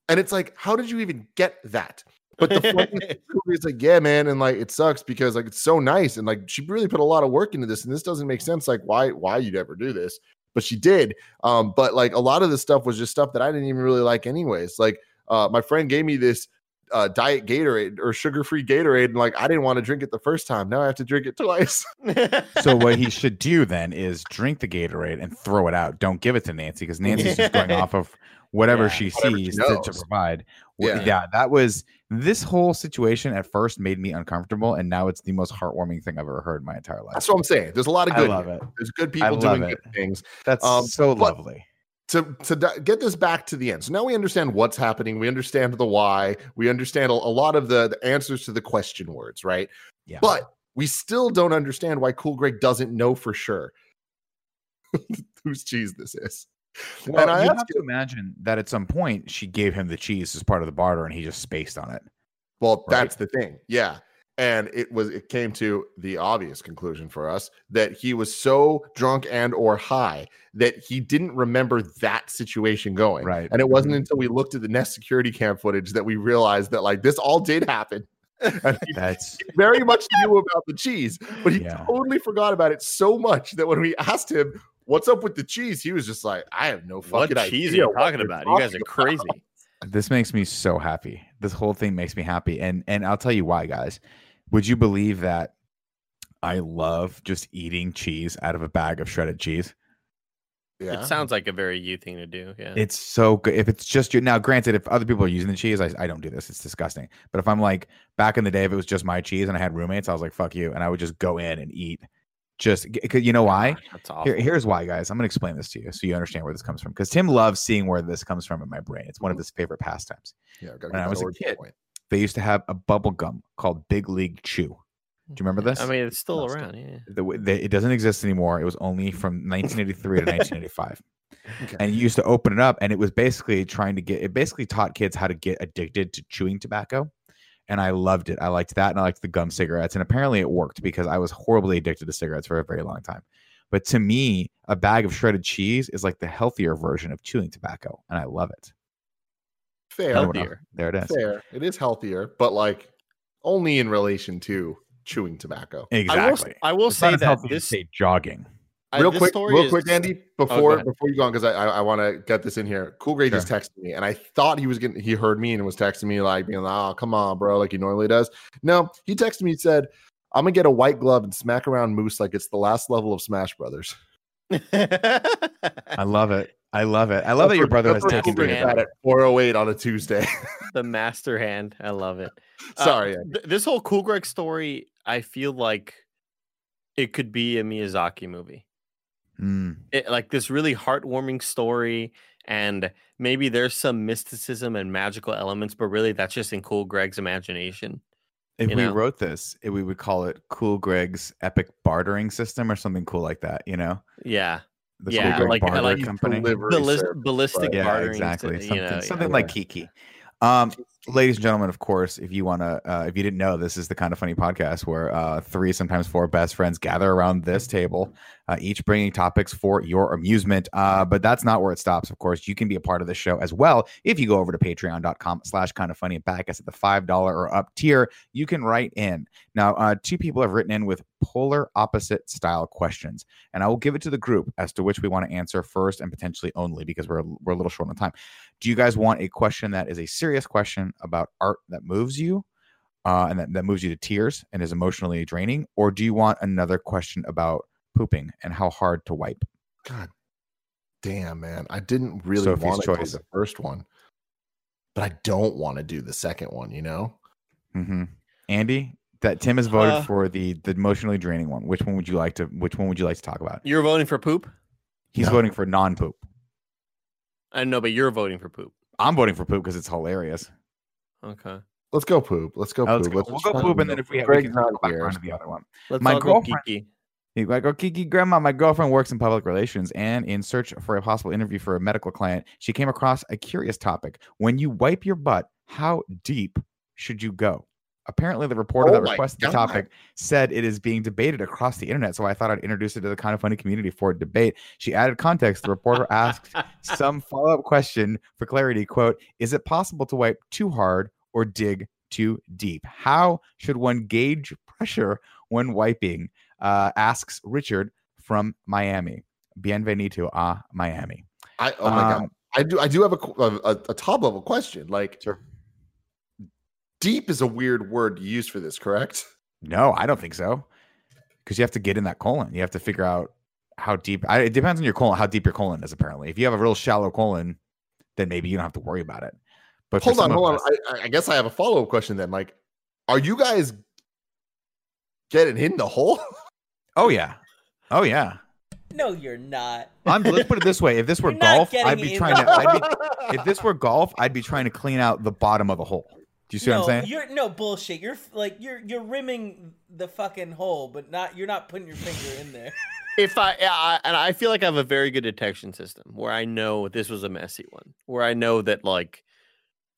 And it's like how did you even get that? But the funny is like yeah man and like it sucks because like it's so nice and like she really put a lot of work into this and this doesn't make sense like why why you'd ever do this? But she did. Um but like a lot of the stuff was just stuff that i didn't even really like anyways. Like uh my friend gave me this uh diet gatorade or sugar-free gatorade and like i didn't want to drink it the first time now i have to drink it twice so what he should do then is drink the Gatorade and throw it out. Don't give it to Nancy because Nancy's just going off of whatever Yeah, she whatever she sees to, to provide. Yeah. yeah, that was this whole situation at first made me uncomfortable, and now it's the most heartwarming thing I've ever heard in my entire life. that's what i'm saying there's a lot of I good love here. it. there's good people doing it. good things That's Um, so but- lovely. To to get this back to the end. So now we understand what's happening. We understand the why. We understand a, lot of the, the answers to the question words, right? Yeah. But we still don't understand why Cool Greg doesn't know for sure whose cheese this is. Well, and I you have to imagine that at some point she gave him the cheese as part of the barter, and he just spaced on it. Well, Right. that's the thing. Yeah. And it was it came to the obvious conclusion for us that he was so drunk and or high that he didn't remember that situation going. Right. And it wasn't Mhm. until we looked at the Nest security cam footage that we realized that like this all did happen. And he That's very much knew about the cheese, but he Yeah. totally forgot about it so much that when we asked him what's up with the cheese, he was just like, I have no what fucking cheese are idea you what talking you're about? You guys are talking crazy. this makes me so happy. This whole thing makes me happy, and and I'll tell you why, guys. Would you believe that I love just eating cheese out of a bag of shredded cheese? Yeah. It sounds like a very you thing to do. Yeah. It's so good. If it's just you now, granted, if other people are using the cheese, I, I don't do this. It's disgusting. But if I'm like back in the day, if it was just my cheese and I had roommates, I was like, fuck you. And I would just go in and eat. Just because you know ah, why? That's awful. Here, here's why, guys. I'm gonna explain this to you so you understand where this comes from. Because Tim loves seeing where this comes from in my brain. It's one of his favorite pastimes. yeah, when I was a kid. point. They used to have a bubble gum called Big League Chew. Do you remember this? I mean, it's still No, around. Yeah. the, the, it doesn't exist anymore. It was only from 1983 to 1985. Okay. and you used to open it up and it was basically trying to get it basically taught kids how to get addicted to chewing tobacco and i loved it i liked that and i liked the gum cigarettes and apparently it worked because i was horribly addicted to cigarettes for a very long time but to me a bag of shredded cheese is like the healthier version of chewing tobacco and i love it Fair. Healthier. there it is Fair. It is healthier, but like only in relation to chewing tobacco. I will, exactly I will say as that this, say jogging real this quick, real is- quick, Andy. Before ahead. before you go on, because I I, I want to get this in here. Cool Greg just texted me, and I thought he was getting. He heard me and was texting me like being like, "Oh, come on, bro," like he normally does. No, he texted me. He said, "I'm gonna get a white glove and smack around Moose like it's the last level of Smash Brothers." i love it i love it i love that your brother has That's what taken Cool to Greg it at 408 on a Tuesday. the master hand. I love it. Uh, Sorry, Andy. th- this whole Cool Greg story, I feel like it could be a Miyazaki movie. Mm, It, like this really heartwarming story, and maybe there's some mysticism and magical elements, but really that's just in Cool Greg's imagination. if You we know? wrote this it, we would call it cool greg's epic bartering system or something cool like that you know Yeah, the Yeah, like- I like company Delivery Ballis- ballistic but- yeah bartering, exactly you something, know, something yeah. like kiki um ladies and gentlemen of course if you want to uh, if you didn't know this is the kind of funny podcast where uh three sometimes four best friends gather around this table uh, each bringing topics for your amusement. Uh but that's not where it stops of course. You can be a part of the show as well. If you go over to patreon.com slash kind of funny and back us at the five dollar or up tier you can write in. Now uh two people have written in with polar opposite style questions and i will give it to the group as to which we want to answer first and potentially only because we're we're a little short on time. Do you guys want a question that is a serious question about art that moves you uh, and that, that moves you to tears and is emotionally draining or do you want another question about pooping and how hard to wipe God damn, man. I didn't really Sophie's want to do choice. the first one, but I don't want to do the second one, you know? hmm andy that tim has voted Uh, for the the emotionally draining one which one would you like to which one would you like to talk about You're voting for poop? he's No. voting for non-poop I know, but you're voting for poop. i'm voting for poop because it's hilarious Okay. Let's go poop. Let's go oh, let's poop. go. Let's we'll go poop and then if we have Greg's we can not go back here. around to the other one Let's My all go girlfriend- Kiki. He's like, oh, Kiki, grandma, my girlfriend works in public relations and in search for a possible interview for a medical client, she came across a curious topic. When you wipe your butt, how deep should you go? Apparently, the reporter Oh that my requested the topic said it is being debated across the internet. So I thought I'd introduce it to the kind of funny community for a debate. She added context. The reporter asked some follow up question for clarity. Quote, is it possible to wipe too hard or dig too deep? How should one gauge pressure when wiping? Uh, asks Richard from Miami. Bienvenido a Miami. I, oh my god. Um, I do I do have a, a, a- a top level question. Like Sure. deep is a weird word to use for this, correct? No, I don't think so. Because you have to get in that colon. You have to figure out how deep. I, it depends on your colon, how deep your colon is. Apparently, if you have a real shallow colon, then maybe you don't have to worry about it. But hold on, hold on. us- I, I- I guess I have a follow up question then. Like, are you guys getting in the hole? oh yeah, oh yeah. No, you're not. I'm, let's put it this way: if this were You're not golf, getting I'd be in trying to. I'd be, if this were golf, I'd be trying to clean out the bottom of the hole. Do you see no, what I'm saying? You're no bullshit. You're like you're you're rimming the fucking hole, but not you're not putting your finger in there. if I, yeah, I and I feel like I have a very good detection system where I know this was a messy one, where I know that like,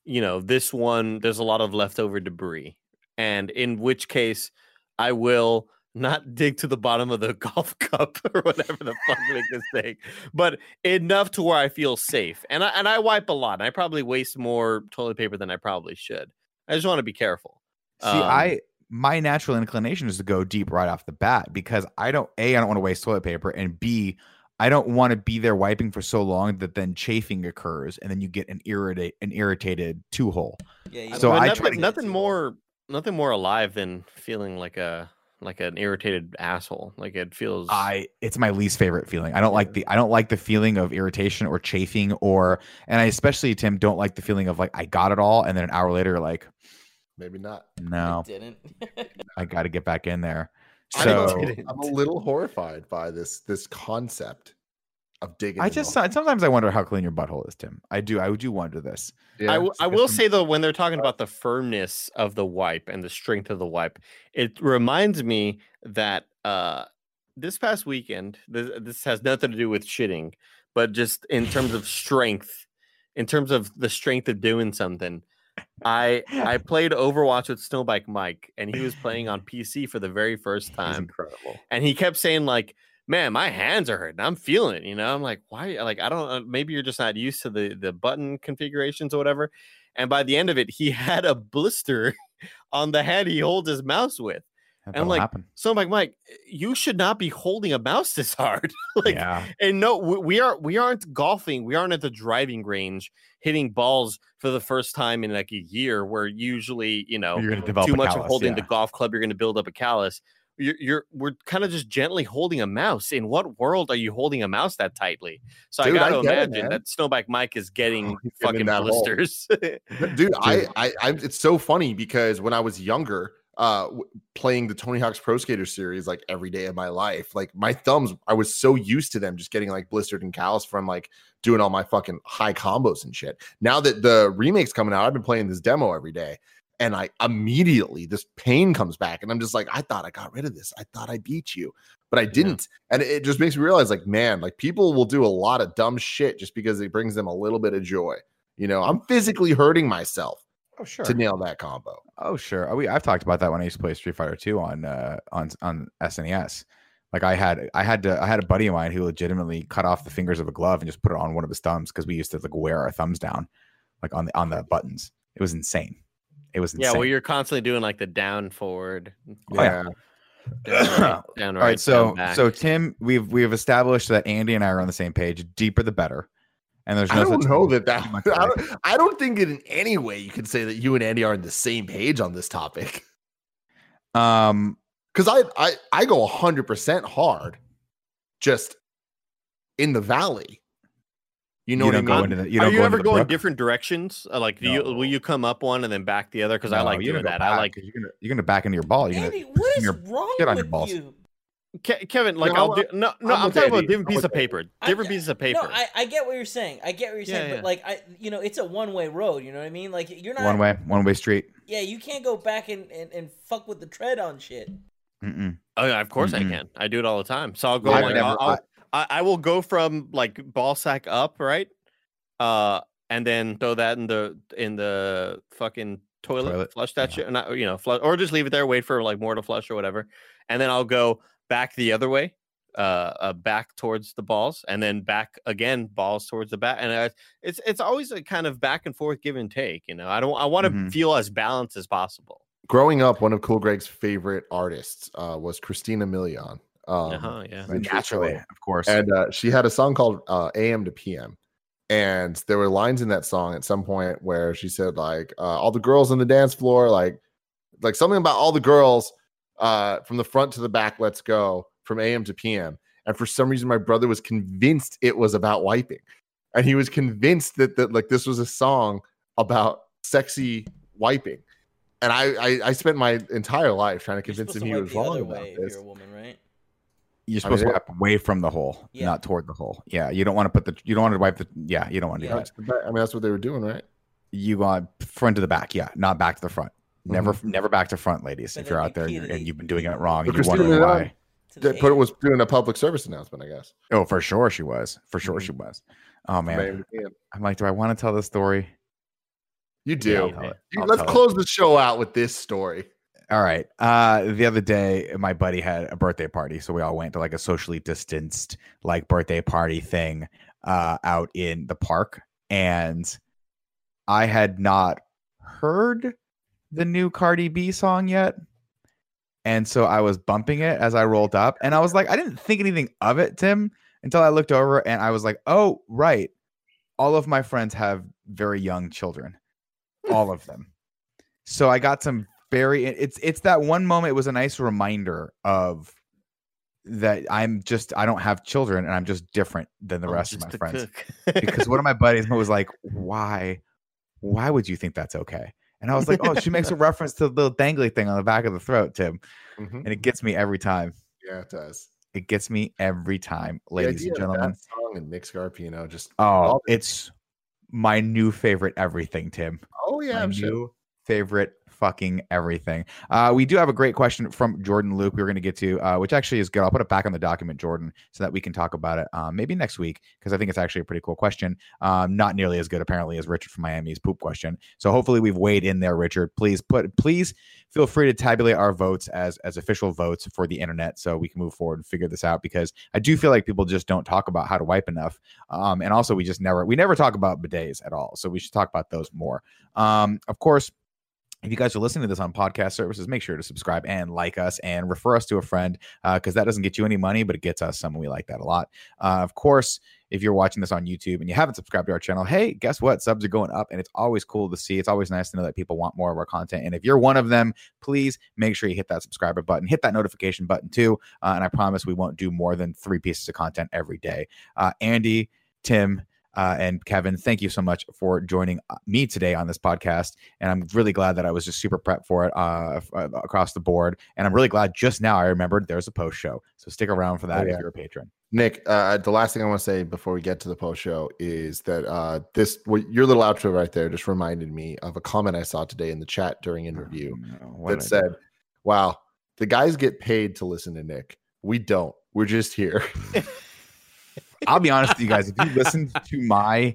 you know, this one there's a lot of leftover debris, and in which case I will not dig to the bottom of the golf cup or whatever the fuck make this thing, but enough to where I feel safe. And I and I wipe a lot. And I probably waste more toilet paper than I probably should. I just want to be careful. See, Um, I my natural inclination is to go deep right off the bat because I don't a I don't want to waste toilet paper and b I don't want to be there wiping for so long that then chafing occurs and then you get an irritate an irritated two hole. Yeah. You So But I nothing, try to- nothing more nothing more alive than feeling like a like an irritated asshole. Like it feels I it's my least favorite feeling. I don't like the I don't like the feeling of irritation or chafing or and I especially Tim don't like the feeling of like I got it all and then an hour later like Maybe not. no didn't. I got to get back in there. I So don't know. didn't. I'm a little horrified by this this concept of digging. I just hole. sometimes I wonder how clean your butthole is, Tim. I do I do wonder this. Yeah. I, w- I it's will some- say though, when they're talking about the firmness of the wipe and the strength of the wipe, it reminds me that uh, this past weekend, this, this has nothing to do with shitting, but just in terms of strength, in terms of the strength of doing something. I I played Overwatch with Snowbike Mike, and he was playing on PC for the very first It's time, incredible. and he kept saying like, "Man, my hands are hurting. I'm feeling it." You know, I'm like, "Why?" Like, I don't. uh, Maybe you're just not used to the the button configurations or whatever. And by the end of it, he had a blister on the hand he holds his mouse with. That'll like, happen. So I'm like, Mike, you should not be holding a mouse this hard. like, yeah. and no, we, we are we aren't golfing. We aren't at the driving range hitting balls for the first time in like a year. Where usually, you know, You're gonna develop too a much of holding yeah. the golf club, you're going to build up a callus. You're, you're we're kind of just gently holding a mouse. In what world are you holding a mouse that tightly? So Dude, I got to get it, imagine man. that Snowbike Mike is oh, getting he's getting fucking in that hole. blisters. But dude, I, I, I, it's so funny because when I was younger, uh, playing the Tony Hawk's Pro Skater series like every day of my life, like my thumbs, I was so used to them just getting like blistered and calloused from like doing all my fucking high combos and shit. Now that the remake's coming out, I've been playing this demo every day. And I immediately this pain comes back, and I'm just like, I thought I got rid of this. I thought I beat you, but I didn't. And it just makes me realize, like, man, like people will do a lot of dumb shit just because it brings them a little bit of joy. You know, I'm physically hurting myself Oh sure. to nail that combo. Oh sure. We I've talked about that when I used to play Street Fighter 2 on uh on on SNES. Like I had I had to I had a buddy of mine who legitimately cut off the fingers of a glove and just put it on one of his thumbs because we used to like wear our thumbs down like on the on the buttons. It was insane. It was insane. yeah, well, you're constantly doing like the down forward. Oh, yeah. Down right, down All right, right, so down so Tim, we've we've established that Andy and I are on the same page. Deeper the better. And there's I don't such know that that I don't, I don't think in any way you could say that you and Andy are on the same page on this topic. Um Because I, I I go hundred percent hard, just in the valley. You know you what I don't go mean? into the you Are don't you go ever into the going brook? different directions? Uh, like, do you will you come up one and then back the other? Because I like doing don't go that. I back, like 'cause you're gonna you're gonna back into your ball. You're gonna Andy, what is your wrong shit on your with balls. you? Ke- Kevin. Like, No, I'll do no, no. I'm I'm, talking about Andy. a different I'm piece of paper. I- Different pieces of paper. No, I, I get what you're saying. I get what you're saying, Yeah, but yeah. like I, you know, it's a one way road. You know what I mean? Like you're not one way, one way street. Yeah, you can't go back and, and, and fuck with the tread on shit. Mm-mm. oh yeah, of course Mm-mm. I can. I do it all the time. So I'll go I've like never- I'll, I'll, I, I will go from like ball sack up, right? Uh, and then throw that in the in the fucking toilet, Toilet, flush that yeah. shit, not you know, flush, or just leave it there, wait for like more to flush or whatever, and then I'll go back the other way, uh, uh back towards the balls, and then back again, balls towards the back, and uh, it's it's always a kind of back and forth, give and take. You know, I don't I want to Mhm. feel as balanced as possible. Growing up, one of Cool Greg's favorite artists uh, was Christina Milian. Um, uh-huh, yeah. Naturally, of course. and uh, she had a song called uh, "AM to PM," and there were lines in that song at some point where she said like uh, all the girls on the dance floor, like like something about all the girls uh, from the front to the back. Let's go from AM to PM. And for some reason, my brother was convinced it was about wiping, and he was convinced that that like this was a song about sexy wiping. And I, I, I spent my entire life trying to convince him to he was wrong about way if this. you're a woman, right? You're I supposed mean, to wipe away from the hole, Yeah. not toward the hole. Yeah, you don't want to put the you don't want to wipe the yeah, you don't want to Yeah. do that. That's the ba- I mean, that's what they were doing, right? You want front to the back, yeah, not back to the front. Never Mm-hmm. never back to front, ladies. But if you're out there and, you're- and repeatedly- you've been doing it wrong, and you're Christina wondering why. To the That put it was doing a public service announcement, I guess. Oh, for sure she was. For sure Mhm. she was. Oh man, I'm like, do I want to tell this story? You do. I'll tell it. You- let's tell it. close the show out with this story. All right. Uh the other day my buddy had a birthday party, so we all went to like a socially distanced like birthday party thing uh out in the park and I had not heard the new Cardi B song yet. And so I was bumping it as I rolled up and I was like I didn't think anything of it, Tim, until I looked over and I was like, "Oh, right. All of my friends have very young children. All of them." So I got some very it's it's that one moment it was a nice reminder of that I'm just I don't have children and I'm just different than the I'm rest of my friends. Because one of my buddies was like, "Why? Why would you think that's okay?" And I was like, "Oh, she makes a reference to the little dangly thing on the back of the throat, Tim." Mhm. And it gets me every time. Yeah, it does. It gets me every time, ladies and gentlemen. That song and Nick Scarpino just. Oh, it's my new favorite everything, Tim. oh yeah, my I'm new sure. favorite fucking everything. Uh, we do have a great question from Jordan Luke. We are going to get to, uh, which actually is good. I'll put it back on the document, Jordan, so that we can talk about it um, maybe next week because I think it's actually a pretty cool question. Um, not nearly as good apparently as Richard from Miami's poop question. So hopefully we've weighed in there, Richard. Please put, please feel free to tabulate our votes as as official votes for the internet, so we can move forward and figure this out. Because I do feel like people just don't talk about how to wipe enough, um, and also we just never we never talk about bidets at all. So we should talk about those more. Um, of course if you guys are listening to this on podcast services, make sure to subscribe and like us and refer us to a friend because uh, that doesn't get you any money, but it gets us some. We like that a lot. Uh, of course, if you're watching this on YouTube and you haven't subscribed to our channel, hey, guess what? Subs are going up and it's always cool to see. It's always nice to know that people want more of our content. And if you're one of them, please make sure you hit that subscriber button, hit that notification button too. Uh, and I promise we won't do more than three pieces of content every day. Uh, Andy, Tim, uh, and Kevin, thank you so much for joining uh, me today on this podcast. And I'm really glad that I was just super prepped for it uh, uh, across the board. And I'm really glad just now I remembered there's a post show. So stick around for that oh, yeah. if you're a patron. Nick, uh, the last thing I want to say before we get to the post show is that uh, this your little outro right there just reminded me of a comment I saw today in the chat during interview oh, no. that said, "Wow, the guys get paid to listen to Nick. We don't. We're just here." I'll be honest with you guys. If you listened to my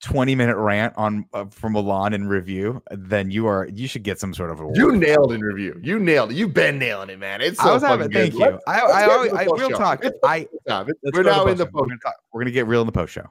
20 minute rant on uh, from Mulan in review, then you are you should get some sort of award. You nailed in review. You nailed it. You've been nailing it, man. It's so I was having thank you. Let's, I, I, I, I real talk. I we're now in the post. We're gonna, talk, we're gonna get real in the post show.